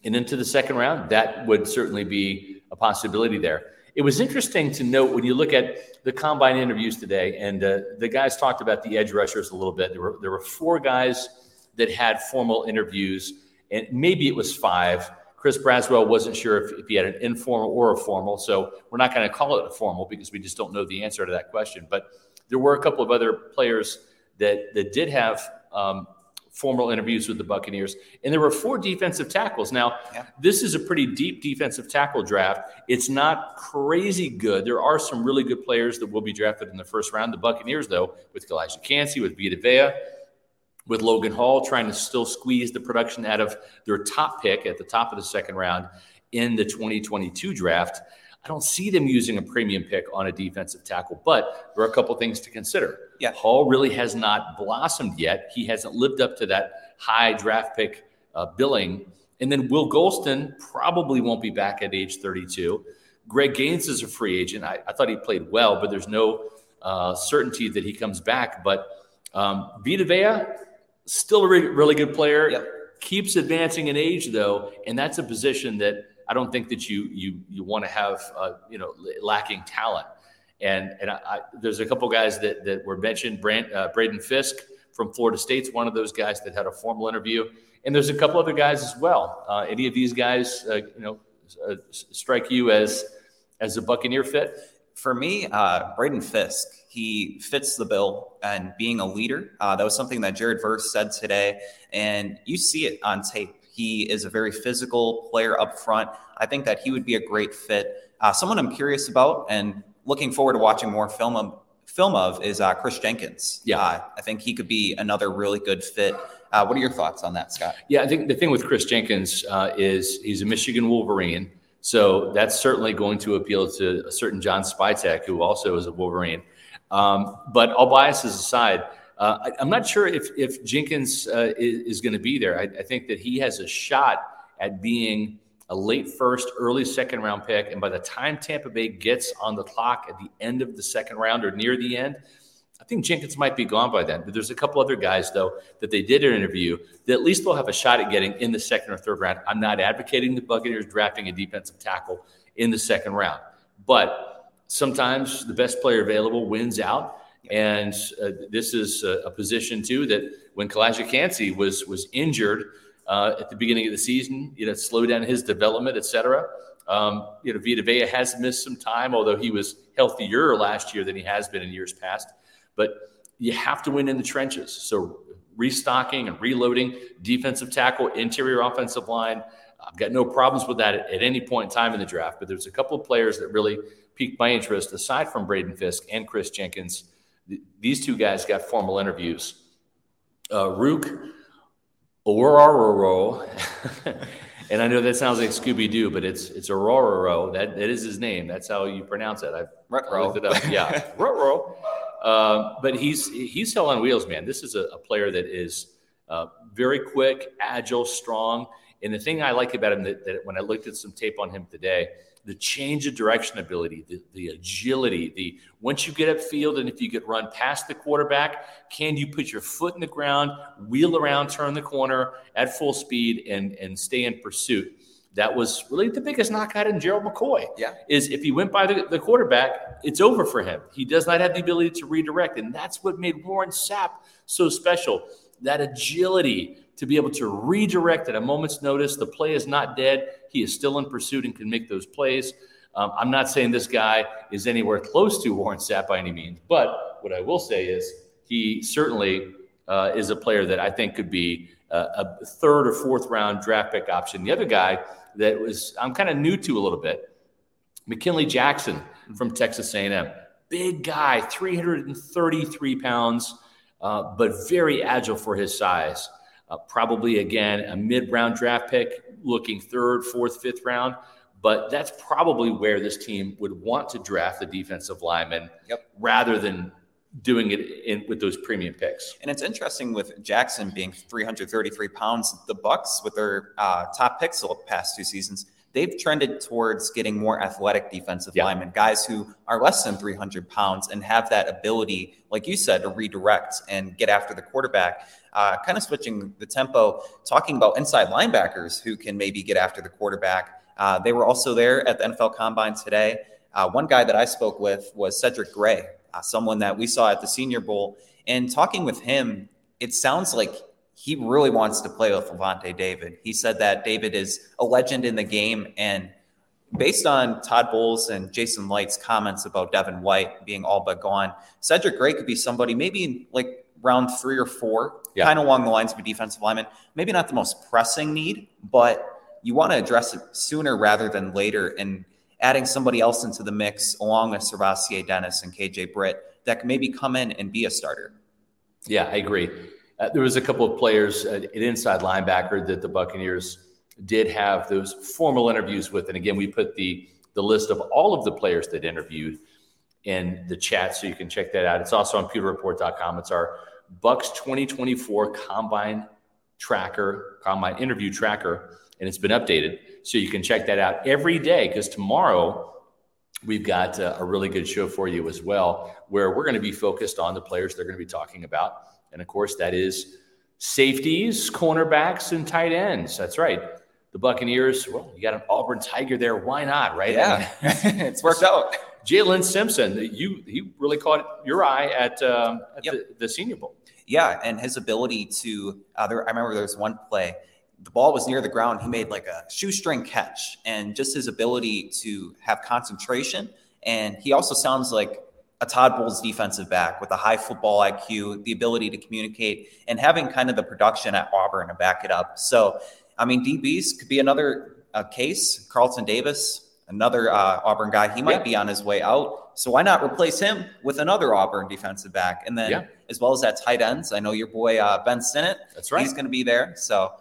and into the second round, that would certainly be a possibility there. It was interesting to note when you look at the combine interviews today, and uh, the guys talked about the edge rushers a little bit. There were there were four guys that had formal interviews, and maybe it was five. Chris Braswell wasn't sure if, if he had an informal or a formal, so we're not going to call it a formal because we just don't know the answer to that question. But there were a couple of other players that that did have um, formal interviews with the Buccaneers. And there were four defensive tackles. Now, yeah. this is a pretty deep defensive tackle draft. It's not crazy good. There are some really good players that will be drafted in the first round. The Buccaneers, though, with Calijah Kancey, with Vita Vea, with Logan Hall, trying to still squeeze the production out of their top pick at the top of the second round in the 2022 draft. I don't see them using a premium pick on a defensive tackle, but there are a couple things to consider. Yeah. Hall really has not blossomed yet. He hasn't lived up to that high draft pick uh, billing. And then Will Gholston probably won't be back at age 32. Greg Gaines is a free agent. I, I thought he played well, but there's no uh, certainty that he comes back. But um, Vita Vea, still a re- really good player. Yep. Keeps advancing in age, though, and that's a position that I don't think that you you you want to have uh, you know lacking talent. And and I, I, there's a couple guys that that were mentioned. Brand, uh, Braden Fiske from Florida State's one of those guys that had a formal interview. And there's a couple other guys as well. Uh, any of these guys, uh, you know, uh, strike you as as a Buccaneer fit? For me, uh, Braden Fiske, he fits the bill and being a leader. Uh, that was something that Jared Verse said today, and you see it on tape He is a very physical player up front. I think that he would be a great fit. Uh, someone I'm curious about and looking forward to watching more film of, film of is uh, Kris Jenkins. Yeah. Uh, I think he could be another really good fit. Uh, what are your thoughts on that, Scott? Yeah, I think the thing with Kris Jenkins uh, is he's a Michigan Wolverine. So that's certainly going to appeal to a certain John Spytek, who also is a Wolverine. Um, but all biases aside, uh, I, am not sure if, if Jenkins uh, is, is going to be there. I, I, think that he has a shot at being a late first, early second round pick. And by the time Tampa Bay gets on the clock at the end of the second round or near the end, think Jenkins might be gone by then. But there's a couple other guys, though, that they did interview that at least they'll have a shot at getting in the second or third round. I'm not advocating the Buccaneers drafting a defensive tackle in the second round, but sometimes the best player available wins out. And uh, this is a, a, position too that when Kancey was was injured uh, at the beginning of the season, you know, slow down his development, et cetera. Um, you know, Vita Vea has missed some time, although he was healthier last year than he has been in years past. But you have to win in the trenches. So restocking and reloading, defensive tackle, interior offensive line. I've got no problems with that at, at, any point in time in the draft. But there's a couple of players that really piqued my interest aside from Braden Fiske and Kris Jenkins. Th- these two guys got formal interviews. Uh, Ruke Orhorhoro, and I know that sounds like Scooby Doo, but it's it's Orhorhoro. That that is his name. That's how you pronounce it. I've looked it up. Yeah, Roro. Um, but he's he's hell on wheels, man. This is a, a player that is uh, very quick, agile, strong. And the thing I like about him that, that, when I looked at some tape on him today, the change of direction ability, the, the agility, the once you get upfield and if you get run past the quarterback, can you put your foot in the ground, wheel around, turn the corner at full speed, and and stay in pursuit? That was really the biggest knockout in Gerald McCoy. Yeah. Is if he went by the, the quarterback, it's over for him. He does not have the ability to redirect. And that's what made Warren Sapp so special. That agility to be able to redirect at a moment's notice. The play is not dead. He is still in pursuit and can make those plays. Um, I'm not saying this guy is anywhere close to Warren Sapp by any means, but what I will say is he certainly uh, is a player that I think could be a third or fourth round draft pick option. The other guy that was I'm kind of new to a little bit. McKinley Jackson from Texas A&M, big guy, 333 pounds, uh, but very agile for his size. Uh, probably again a mid-round draft pick, looking third, fourth, fifth round. But that's probably where this team would want to draft the defensive lineman, yep. rather than doing it in, with those premium picks. And it's interesting with Jackson being 333 pounds. The Bucs, with their uh, top picks the past two seasons, they've trended towards getting more athletic defensive yeah. linemen, guys who are less than 300 pounds and have that ability, like you said, to redirect and get after the quarterback. Uh, kind of switching the tempo, talking about inside linebackers who can maybe get after the quarterback. Uh, they were also there at the NFL Combine today. Uh, one guy that I spoke with was Cedric Gray, Uh, someone that we saw at the Senior Bowl. And talking with him, it sounds like he really wants to play with Lavonte David. He said that David is a legend in the game. And based on Todd Bowles and Jason Licht's comments about Devin White being all but gone, Cedric Gray could be somebody maybe in like round three or four, yeah. kind of along the lines of a defensive lineman. Maybe not the most pressing need, but you want to address it sooner rather than later. And adding somebody else into the mix along with SirVocea Dennis and KJ Britt that can maybe come in and be a starter. Yeah, I agree. Uh, there was a couple of players, uh, an inside linebacker that the Buccaneers did have those formal interviews with. And again, we put the the list of all of the players that interviewed in the chat, so you can check that out. It's also on pewterreport.com. It's our Bucs 2024 Combine Tracker, Combine Interview Tracker, and it's been updated. So you can check that out every day because tomorrow we've got a, a really good show for you as well, where we're going to be focused on the players they're going to be talking about. And of course, that is safeties, cornerbacks, and tight ends. That's right. The Buccaneers, well, you got an Auburn Tiger there. Why not, right? Yeah, it's worked out. Jaylin Simpson, you he really caught your eye at, uh, at yep. the, the, Senior Bowl. Yeah, and his ability to. Uh, there, I remember there was one play the ball was near the ground. He made like a shoestring catch, and just his ability to have concentration. And he also sounds like a Todd Bowles defensive back with a high football IQ, the ability to communicate, and having kind of the production at Auburn to back it up. So I mean, DBs could be another uh, case. Carlton Davis, another uh, Auburn guy, he might Yeah. be on his way out. So why not replace him with another Auburn defensive back? And then, Yeah. as well as that tight ends, I know your boy uh, Ben Sinnott. That's right. He's going to be there. So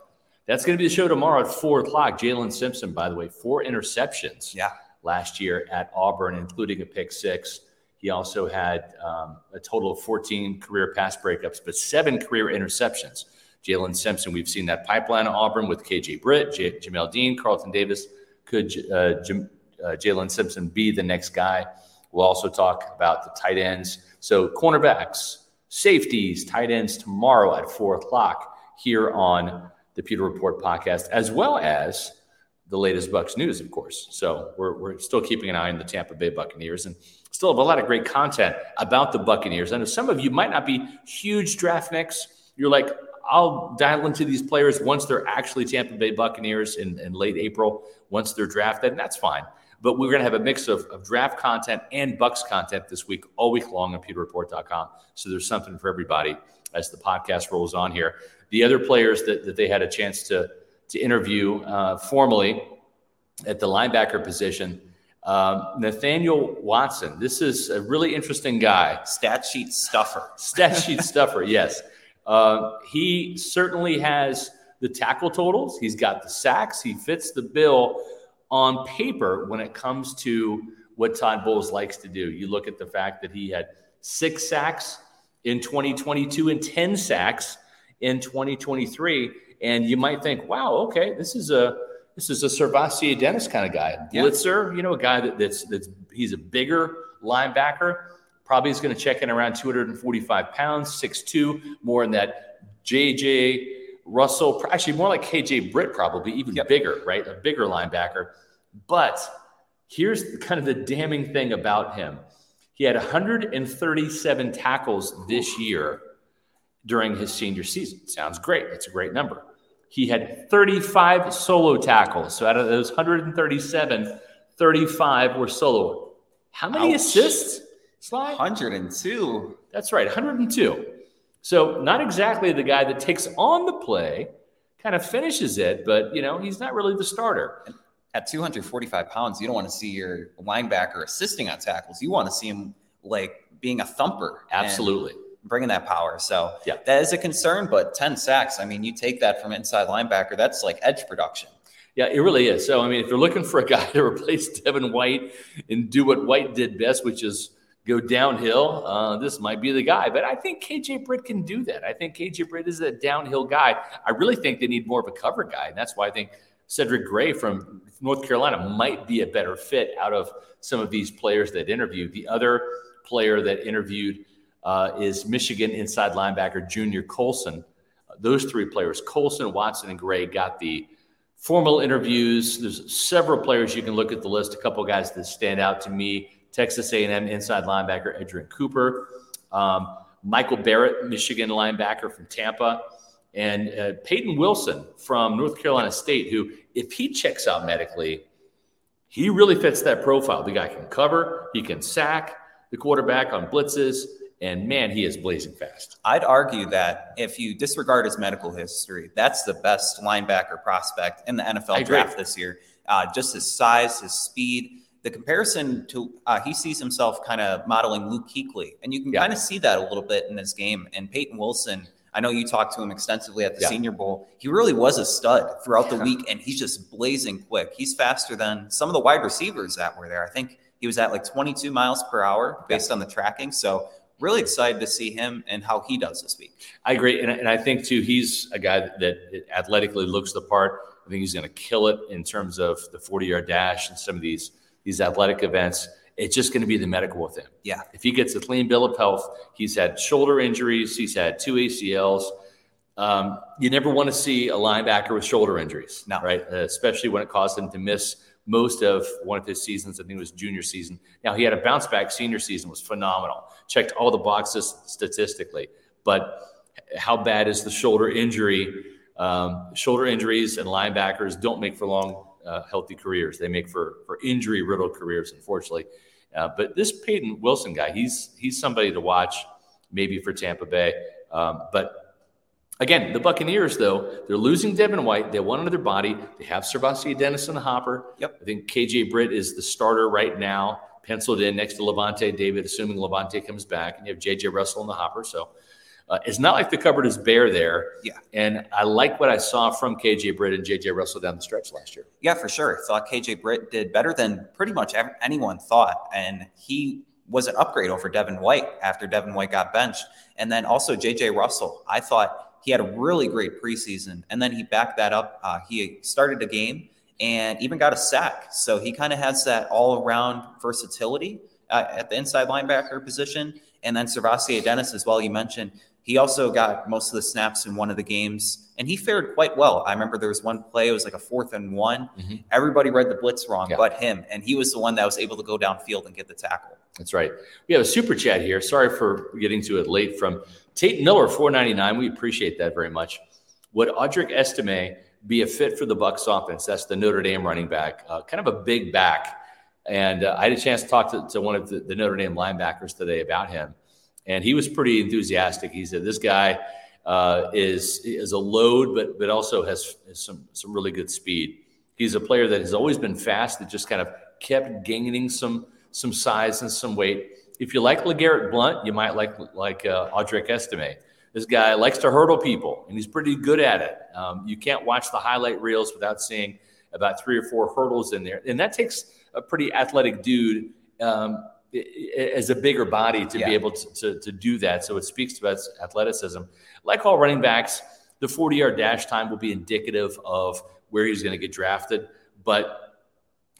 That's going to be the show tomorrow at four o'clock. Jaylin Simpson, by the way, four interceptions yeah, last year at Auburn, including a pick six. He also had um, a total of 14 career pass breakups, but seven career interceptions. Jaylin Simpson, we've seen that pipeline at Auburn with KJ Britt, J- Jamel Dean, Carlton Davis. Could uh, uh, Jaylin Simpson be the next guy? We'll also talk about the tight ends. So, cornerbacks, safeties, tight ends tomorrow at four o'clock here on the Pewter Report podcast, as well as the latest Bucs news, of course. So we're, we're still keeping an eye on the Tampa Bay Buccaneers and still have a lot of great content about the Buccaneers. I know some of you might not be huge draft nicks. You're like, I'll dial into these players once they're actually Tampa Bay Buccaneers in, in late April, once they're drafted, and that's fine. But we're going to have a mix of, of draft content and Bucs content this week, all week long on PewterReport.com. So there's something for everybody as the podcast rolls on here. The other players that, that they had a chance to, to interview uh, formally at the linebacker position, um, Nathaniel Watson. This is a really interesting guy. stat sheet stuffer. Stat sheet stuffer, yes. Uh, he certainly has the tackle totals. He's got the sacks. He fits the bill on paper when it comes to what Todd Bowles likes to do. You look at the fact that he had six sacks in 2022 and 10 sacks in 2023, and you might think, "Wow, okay, this is a this is a SirVocea Dennis kind of guy, Yeah. blitzer. You know, a guy that, that's that's he's a bigger linebacker." Probably is going to check in around 245 pounds, 6'2, more in that JJ Russell, actually more like KJ Britt, probably even bigger, right? A bigger linebacker. But here's kind of the damning thing about him he had 137 tackles this year during his senior season. Sounds great. That's a great number. He had 35 solo tackles. So out of those 137, 35 were solo. How many Ouch. assists? Sly? 102. That's right, 102. So not exactly the guy that takes on the play, kind of finishes it, but you know he's not really the starter. At 245 pounds, you don't want to see your linebacker assisting on tackles. You want to see him like being a thumper. Absolutely. Bringing that power. So Yeah. that is a concern, but 10 sacks, I mean, you take that from inside linebacker, that's like edge production. Yeah, it really is. So I mean, if you're looking for a guy to replace Devin White and do what White did best, which is go downhill, uh, this might be the guy. But I think KJ Britt can do that. I think KJ Britt is a downhill guy. I really think they need more of a cover guy, and that's why I think Cedric Gray from North Carolina might be a better fit out of some of these players that interviewed. The other player that interviewed uh, is Michigan inside linebacker Junior Colson. Those three players, Colson, Watson, and Gray, got the formal interviews. There's several players you can look at the list. A couple guys that stand out to me: Texas A&M inside linebacker Edgerrin Cooper, um, Michael Barrett, Michigan linebacker from Tampa, and uh, Peyton Wilson from North Carolina State. Who, if he checks out medically, he really fits that profile. The guy can cover, he can sack the quarterback on blitzes, and man, he is blazing fast. I'd argue that if you disregard his medical history, that's the best linebacker prospect in the NFL draft this year. Uh, just his size, his speed, the comparison to uh, he sees himself kind of modeling Luke Kuechly, and you can Yeah. kind of see that a little bit in this game. And Peyton Wilson, I know you talked to him extensively at the Yeah. Senior Bowl. He really was a stud throughout the week, and he's just blazing quick. He's faster than some of the wide receivers that were there. I think he was at like 22 miles per hour based on the tracking. So really excited to see him and how he does this week. I agree, and, and I think too he's a guy that, that athletically looks the part. I think he's going to kill it in terms of the forty-yard dash and some of these these athletic events. It's just going to be the medical with him. Yeah. If he gets a clean bill of health, he's had shoulder injuries, he's had two ACLs. Um, you never want to see a linebacker with shoulder injuries, No. right? Uh, especially when it caused him to miss most of one of his seasons. I think it was junior season. Now he had a bounce back senior season was phenomenal. Checked all the boxes statistically, but how bad is the shoulder injury? Um, shoulder injuries and linebackers don't make for long, uh, healthy careers. They make for for injury riddled careers, unfortunately. Uh, but this Peyton Wilson guy, he's he's somebody to watch, maybe for Tampa Bay. Um, but Again, the Buccaneers, though, they're losing Devin White. They want another body. They have SirVocea Dennis in the hopper. Yep. I think KJ Britt is the starter right now, penciled in next to Lavonte David, assuming Lavonte comes back. And you have JJ Russell in the hopper. So uh, it's not like the cupboard is bare there. Yeah. And I like what I saw from KJ Britt and JJ Russell down the stretch last year. Yeah, for sure. I thought KJ Britt did better than pretty much anyone thought. And he was an upgrade over Devin White after Devin White got benched. And then also JJ Russell. I thought he had a really great preseason. And then he backed that up. Uh, he started a game and even got a sack. So he kind of has that all around versatility uh, at the inside linebacker position. And then SirVocea Dennis, as well, you mentioned, he also got most of the snaps in one of the games, and he fared quite well. I remember there was one play; it was like a fourth and one. Mm-hmm. Everybody read the blitz wrong, Yeah. but him, and he was the one that was able to go downfield and get the tackle. That's right. We have a super chat here. Sorry for getting to it late from Tate Miller, 499. We appreciate that very much. Would Audric Estime be a fit for the Bucs offense? That's the Notre Dame running back, uh, kind of a big back. And uh, I had a chance to talk to, to one of the, the Notre Dame linebackers today about him, and he was pretty enthusiastic. He said this guy uh, is is a load, but but also has, has some some really good speed. He's a player that has always been fast, that just kind of kept gaining some some size and some weight. If you like Legarrette Blunt, you might like like uh, Audric Estime. This guy likes to hurdle people, and he's pretty good at it. Um, you can't watch the highlight reels without seeing about three or four hurdles in there, and that takes a pretty athletic dude um, as a bigger body to Yeah. be able to, to, to do that. So it speaks to its athleticism. Like all running backs, the 40 yard dash time will be indicative of where he's going to get drafted. But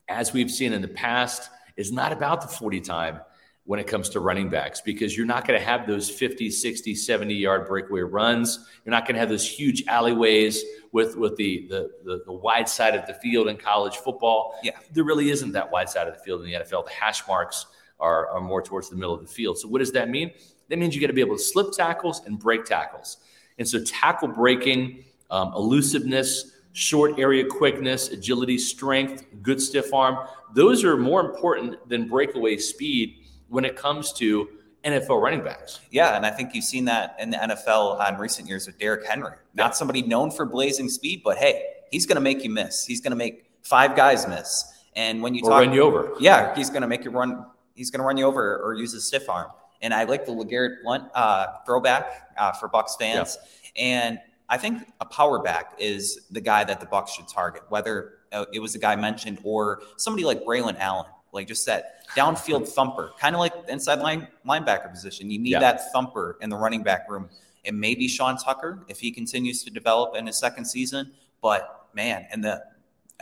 as we've seen in the past, it's not about the 40 time when it comes to running backs because you're not going to have those 50, 60, 70 yard breakaway runs. You're not going to have those huge alleyways with, with the, the, the, the wide side of the field in college football. Yeah. There really isn't that wide side of the field in the NFL. The hash marks are, are more towards the middle of the field. So, what does that mean? That means you got to be able to slip tackles and break tackles. And so, tackle breaking, um, elusiveness, short area quickness, agility, strength, good stiff arm, those are more important than breakaway speed when it comes to NFL running backs. Yeah, and I think you've seen that in the NFL in recent years with Derrick Henry. Not somebody known for blazing speed, but hey, he's going to make you miss. He's going to make five guys miss. And when you Or talk, run you over. yeah, he's going to make you run. He's going to run you over or use a stiff arm. And I like the Legarrette Blunt uh, throwback uh, for Bucs fans. And I think a power back is the guy that the Bucs should target, whether uh, it was the guy mentioned or somebody like Braelon Allen, like just that downfield thumper, kind of like the inside line linebacker position. You need Yeah. that thumper in the running back room. And maybe Sean Tucker if he continues to develop in his second season. But man, in the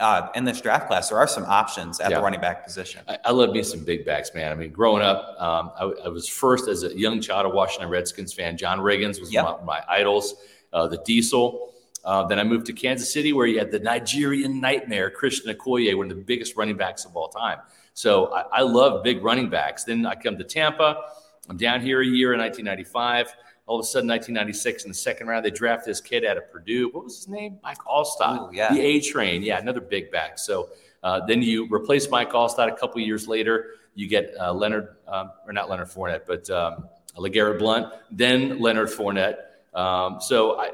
uh, in this draft class, there are some options at Yeah. the running back position. I, I love me some big backs, man. I mean, growing up, um, I, I was first as a young child a Washington Redskins fan. John Riggins was Yep. one of my idols, uh, the Diesel. Uh, then I moved to Kansas City, where you had the Nigerian nightmare, Christian Okoye, one of the biggest running backs of all time. So I, I love big running backs. Then I come to Tampa. I'm down here a year in 1995. All of a sudden, 1996, in the second round, they draft this kid out of Purdue. What was his name? Mike Alstott. Ooh, yeah. The A train. Yeah, another big back. So uh, then you replace Mike Alstott a couple years later. You get uh, Leonard, um, or not Leonard Fournette, but um, LeGarrette Blunt, then Leonard Fournette. Um, so I,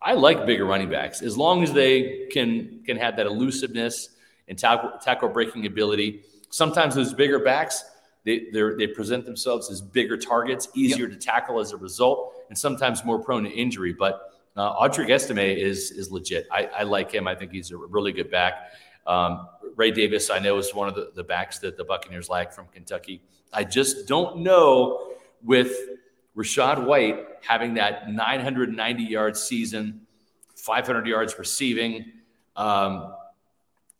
I like bigger running backs as long as they can can have that elusiveness and tackle, tackle breaking ability. Sometimes those bigger backs they they present themselves as bigger targets, easier to tackle as a result, and sometimes more prone to injury. But uh, Audric Estime is is legit. I, I like him. I think he's a really good back. Um, Ray Davis, I know, is one of the, the backs that the Buccaneers like from Kentucky. I just don't know with Rachaad White having that 990 yard season, 500 yards receiving. Um,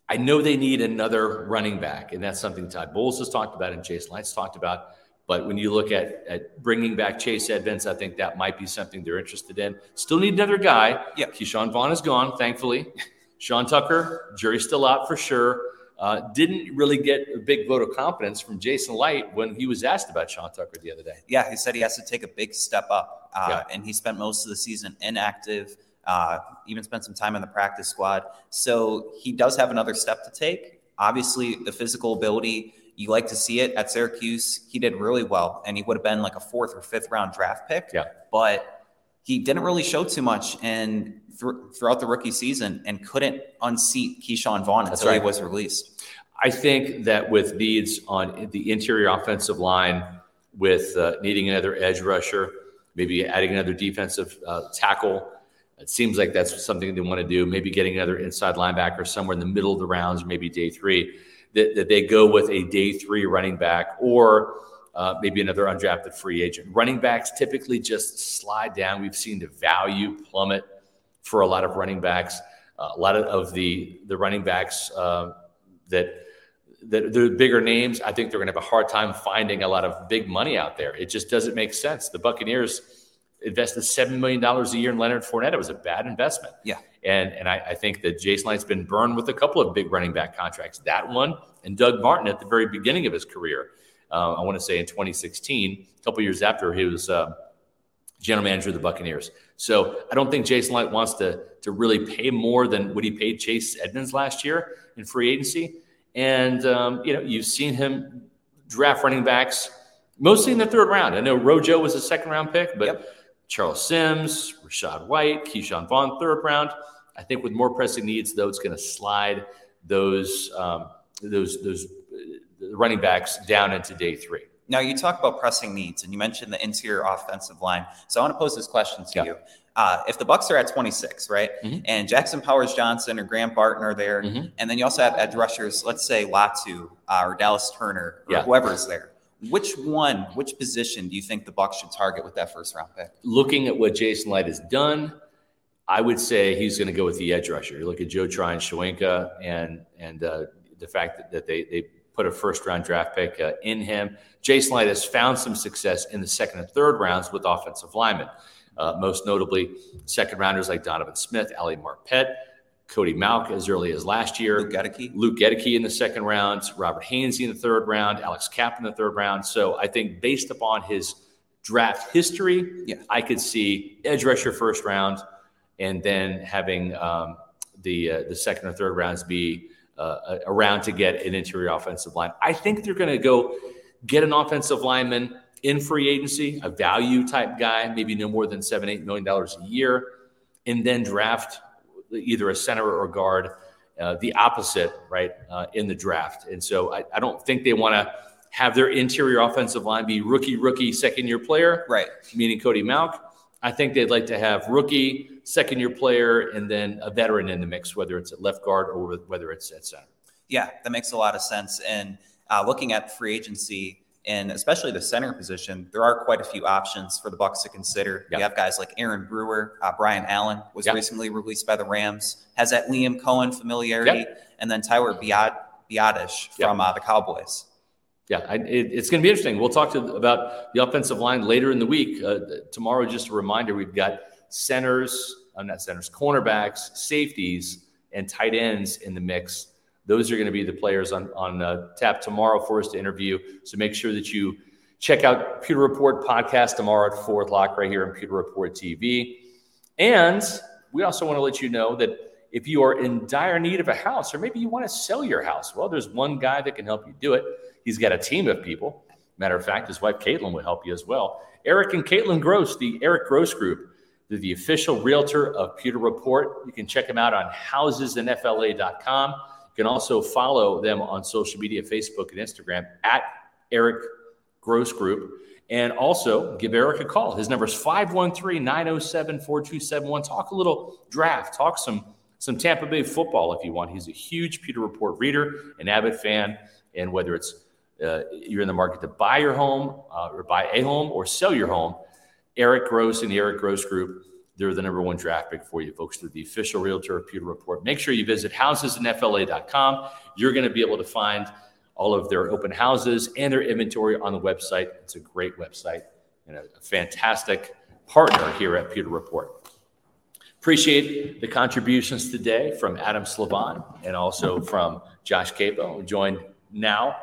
I know they need another running back, and that's something Todd Bowles has talked about and Jason Licht's talked about. But when you look at, at bringing back Chase Edmonds, I think that might be something they're interested in. Still need another guy. Yeah. Ke'Shawn Vaughn is gone, thankfully. Sean Tucker, jury's still out for sure. Uh, didn't really get a big vote of confidence from Jason Licht when he was asked about Sean Tucker the other day. Yeah, he said he has to take a big step up, uh, Yeah. and he spent most of the season inactive. Uh, even spent some time in the practice squad, so he does have another step to take. Obviously, the physical ability you like to see it at Syracuse. He did really well, and he would have been like a fourth or fifth round draft pick. Yeah. but he didn't really show too much and throughout the rookie season and couldn't unseat Ke'Shawn Vaughn That's until right. he was released. I think that with needs on the interior offensive line, with uh, needing another edge rusher, maybe adding another defensive uh, tackle, it seems like that's something they want to do. Maybe getting another inside linebacker somewhere in the middle of the rounds, maybe day three. That, that they go with a day three running back or uh, maybe another undrafted free agent. Running backs typically just slide down. We've seen the value plummet for a lot of running backs. Uh, a lot of, of the the running backs uh, that that the bigger names, I think they're going to have a hard time finding a lot of big money out there. It just doesn't make sense. The Buccaneers invested seven million dollars a year in Leonard Fournette. It was a bad investment. Yeah, and and I, I think that Jason Licht's been burned with a couple of big running back contracts. That one and Doug Martin at the very beginning of his career. Uh, I want to say in 2016, a couple years after he was uh, general manager of the Buccaneers. So I don't think Jason Licht wants to to really pay more than what he paid Chase Edmonds last year in free agency. And um, you know, you've seen him draft running backs mostly in the third round. I know Rojo was a second round pick, but yep. Charles Sims, Rachaad White, Ke'Shawn Vaughn, third round. I think with more pressing needs, though, it's going to slide those um, those those running backs down into day three. Now you talk about pressing needs, and you mentioned the interior offensive line. So I want to pose this question to yeah. you: uh, If the Bucs are at 26, right, mm-hmm. and Jackson Powers Johnson or Graham Barton are there, mm-hmm. and then you also have edge rushers, let's say Latu uh, or Dallas Turner or yeah. whoever's there. Which one, which position do you think the Bucs should target with that first round pick? Looking at what Jason Licht has done, I would say he's going to go with the edge rusher. You look at Joe Tryon-Shoyinka and and uh, the fact that, that they they put a first round draft pick uh, in him. Jason Licht has found some success in the second and third rounds with offensive linemen, uh, most notably second rounders like Donovan Smith, Ali Marpet, Cody Mauch as early as last year. Luke Goedeke. Luke Goedeke in the second round, Robert Hainsey in the third round, Alex Cappa in the third round. So I think based upon his draft history, yeah. I could see edge rusher first round, and then having um, the uh, the second or third rounds be uh, around to get an interior offensive line. I think they're going to go get an offensive lineman in free agency, a value type guy, maybe no more than seven, eight million dollars a year, and then draft either a center or guard, uh, the opposite, right, uh, in the draft. And so I, I don't think they want to have their interior offensive line be rookie, rookie, second year player, right, meaning Cody Mauch. I think they'd like to have rookie, second year player, and then a veteran in the mix, whether it's at left guard or whether it's at center. Yeah, that makes a lot of sense. And uh, looking at free agency and especially the center position, there are quite a few options for the Bucs to consider. Yep. You have guys like Aaron Brewer, uh, Brian Allen was yep. recently released by the Rams, has that Liam Coen familiarity, yep. and then Tyler Biad- Biadasz from uh, the Cowboys. Yeah, I, it, it's going to be interesting. We'll talk to about the offensive line later in the week. Uh, tomorrow, just a reminder, we've got centers, uh, not centers, cornerbacks, safeties, and tight ends in the mix. Those are going to be the players on, on uh, tap tomorrow for us to interview. So make sure that you check out Pewter Report podcast tomorrow at 4 o'clock right here on Pewter Report TV. And we also want to let you know that if you are in dire need of a house, or maybe you want to sell your house, well, there's one guy that can help you do it. He's got a team of people. Matter of fact, his wife Caitlin will help you as well. Eric and Caitlin Gross, the Eric Gross Group, they're the official realtor of Pewter Report. You can check them out on housesinfla.com. You can also follow them on social media, Facebook and Instagram at Eric Gross Group. And also give Eric a call. His number is 513 907 4271. Talk a little draft, talk some some Tampa Bay football if you want. He's a huge Pewter Report reader, an avid fan, and whether it's uh, you're in the market to buy your home uh, or buy a home or sell your home, Eric Gross and the Eric Gross Group, they're the number one draft pick for you, folks. They're the official realtor of Pewter Report. Make sure you visit housesinfla.com. You're going to be able to find all of their open houses and their inventory on the website. It's a great website and a fantastic partner here at Pewter Report. Appreciate the contributions today from Adam Slavon and also from Josh Capo, joined now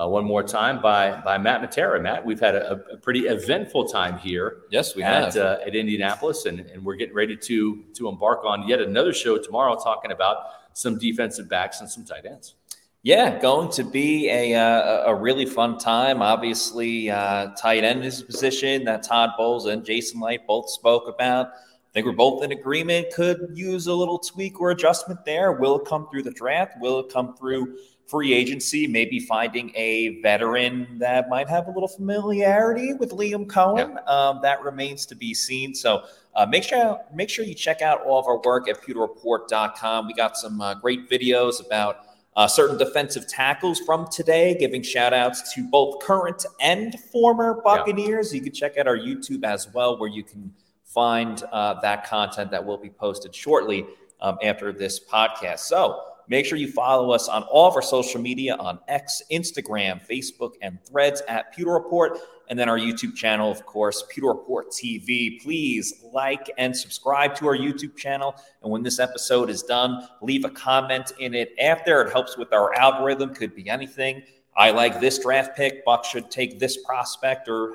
uh, one more time by by Matt Matera. Matt, we've had a, a pretty eventful time here. Yes, we at, have uh, at Indianapolis, and, and we're getting ready to to embark on yet another show tomorrow, talking about some defensive backs and some tight ends. Yeah, going to be a uh, a really fun time. Obviously, uh, tight end is a position that Todd Bowles and Jason Licht both spoke about. I think we're both in agreement. Could use a little tweak or adjustment there. Will it come through the draft? Will it come through free agency? Maybe finding a veteran that might have a little familiarity with Liam Coen. Yeah. Um, that remains to be seen. So uh, make sure make sure you check out all of our work at pewterreport.com. We got some uh, great videos about uh, certain defensive tackles from today, giving shout outs to both current and former Buccaneers. Yeah. You can check out our YouTube as well, where you can find uh, that content that will be posted shortly um, after this podcast. So make sure you follow us on all of our social media on X, Instagram, Facebook, and threads at Pewter Report. And then our YouTube channel, of course, Pewter Report TV. Please like and subscribe to our YouTube channel. And when this episode is done, leave a comment in it after. It helps with our algorithm, could be anything. I like this draft pick. Bucs should take this prospect, or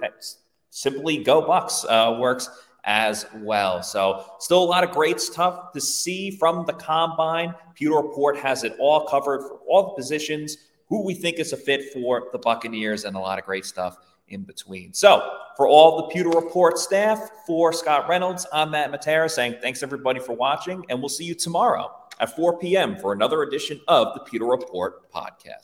simply go Bucs uh, works as well. So, still a lot of great stuff to see from the combine. Pewter Report has it all covered for all the positions, who we think is a fit for the Buccaneers, and a lot of great stuff in between. So, for all the Pewter Report staff, for Scott Reynolds, I'm Matt Matera saying thanks everybody for watching, and we'll see you tomorrow at 4 p.m. for another edition of the Pewter Report podcast.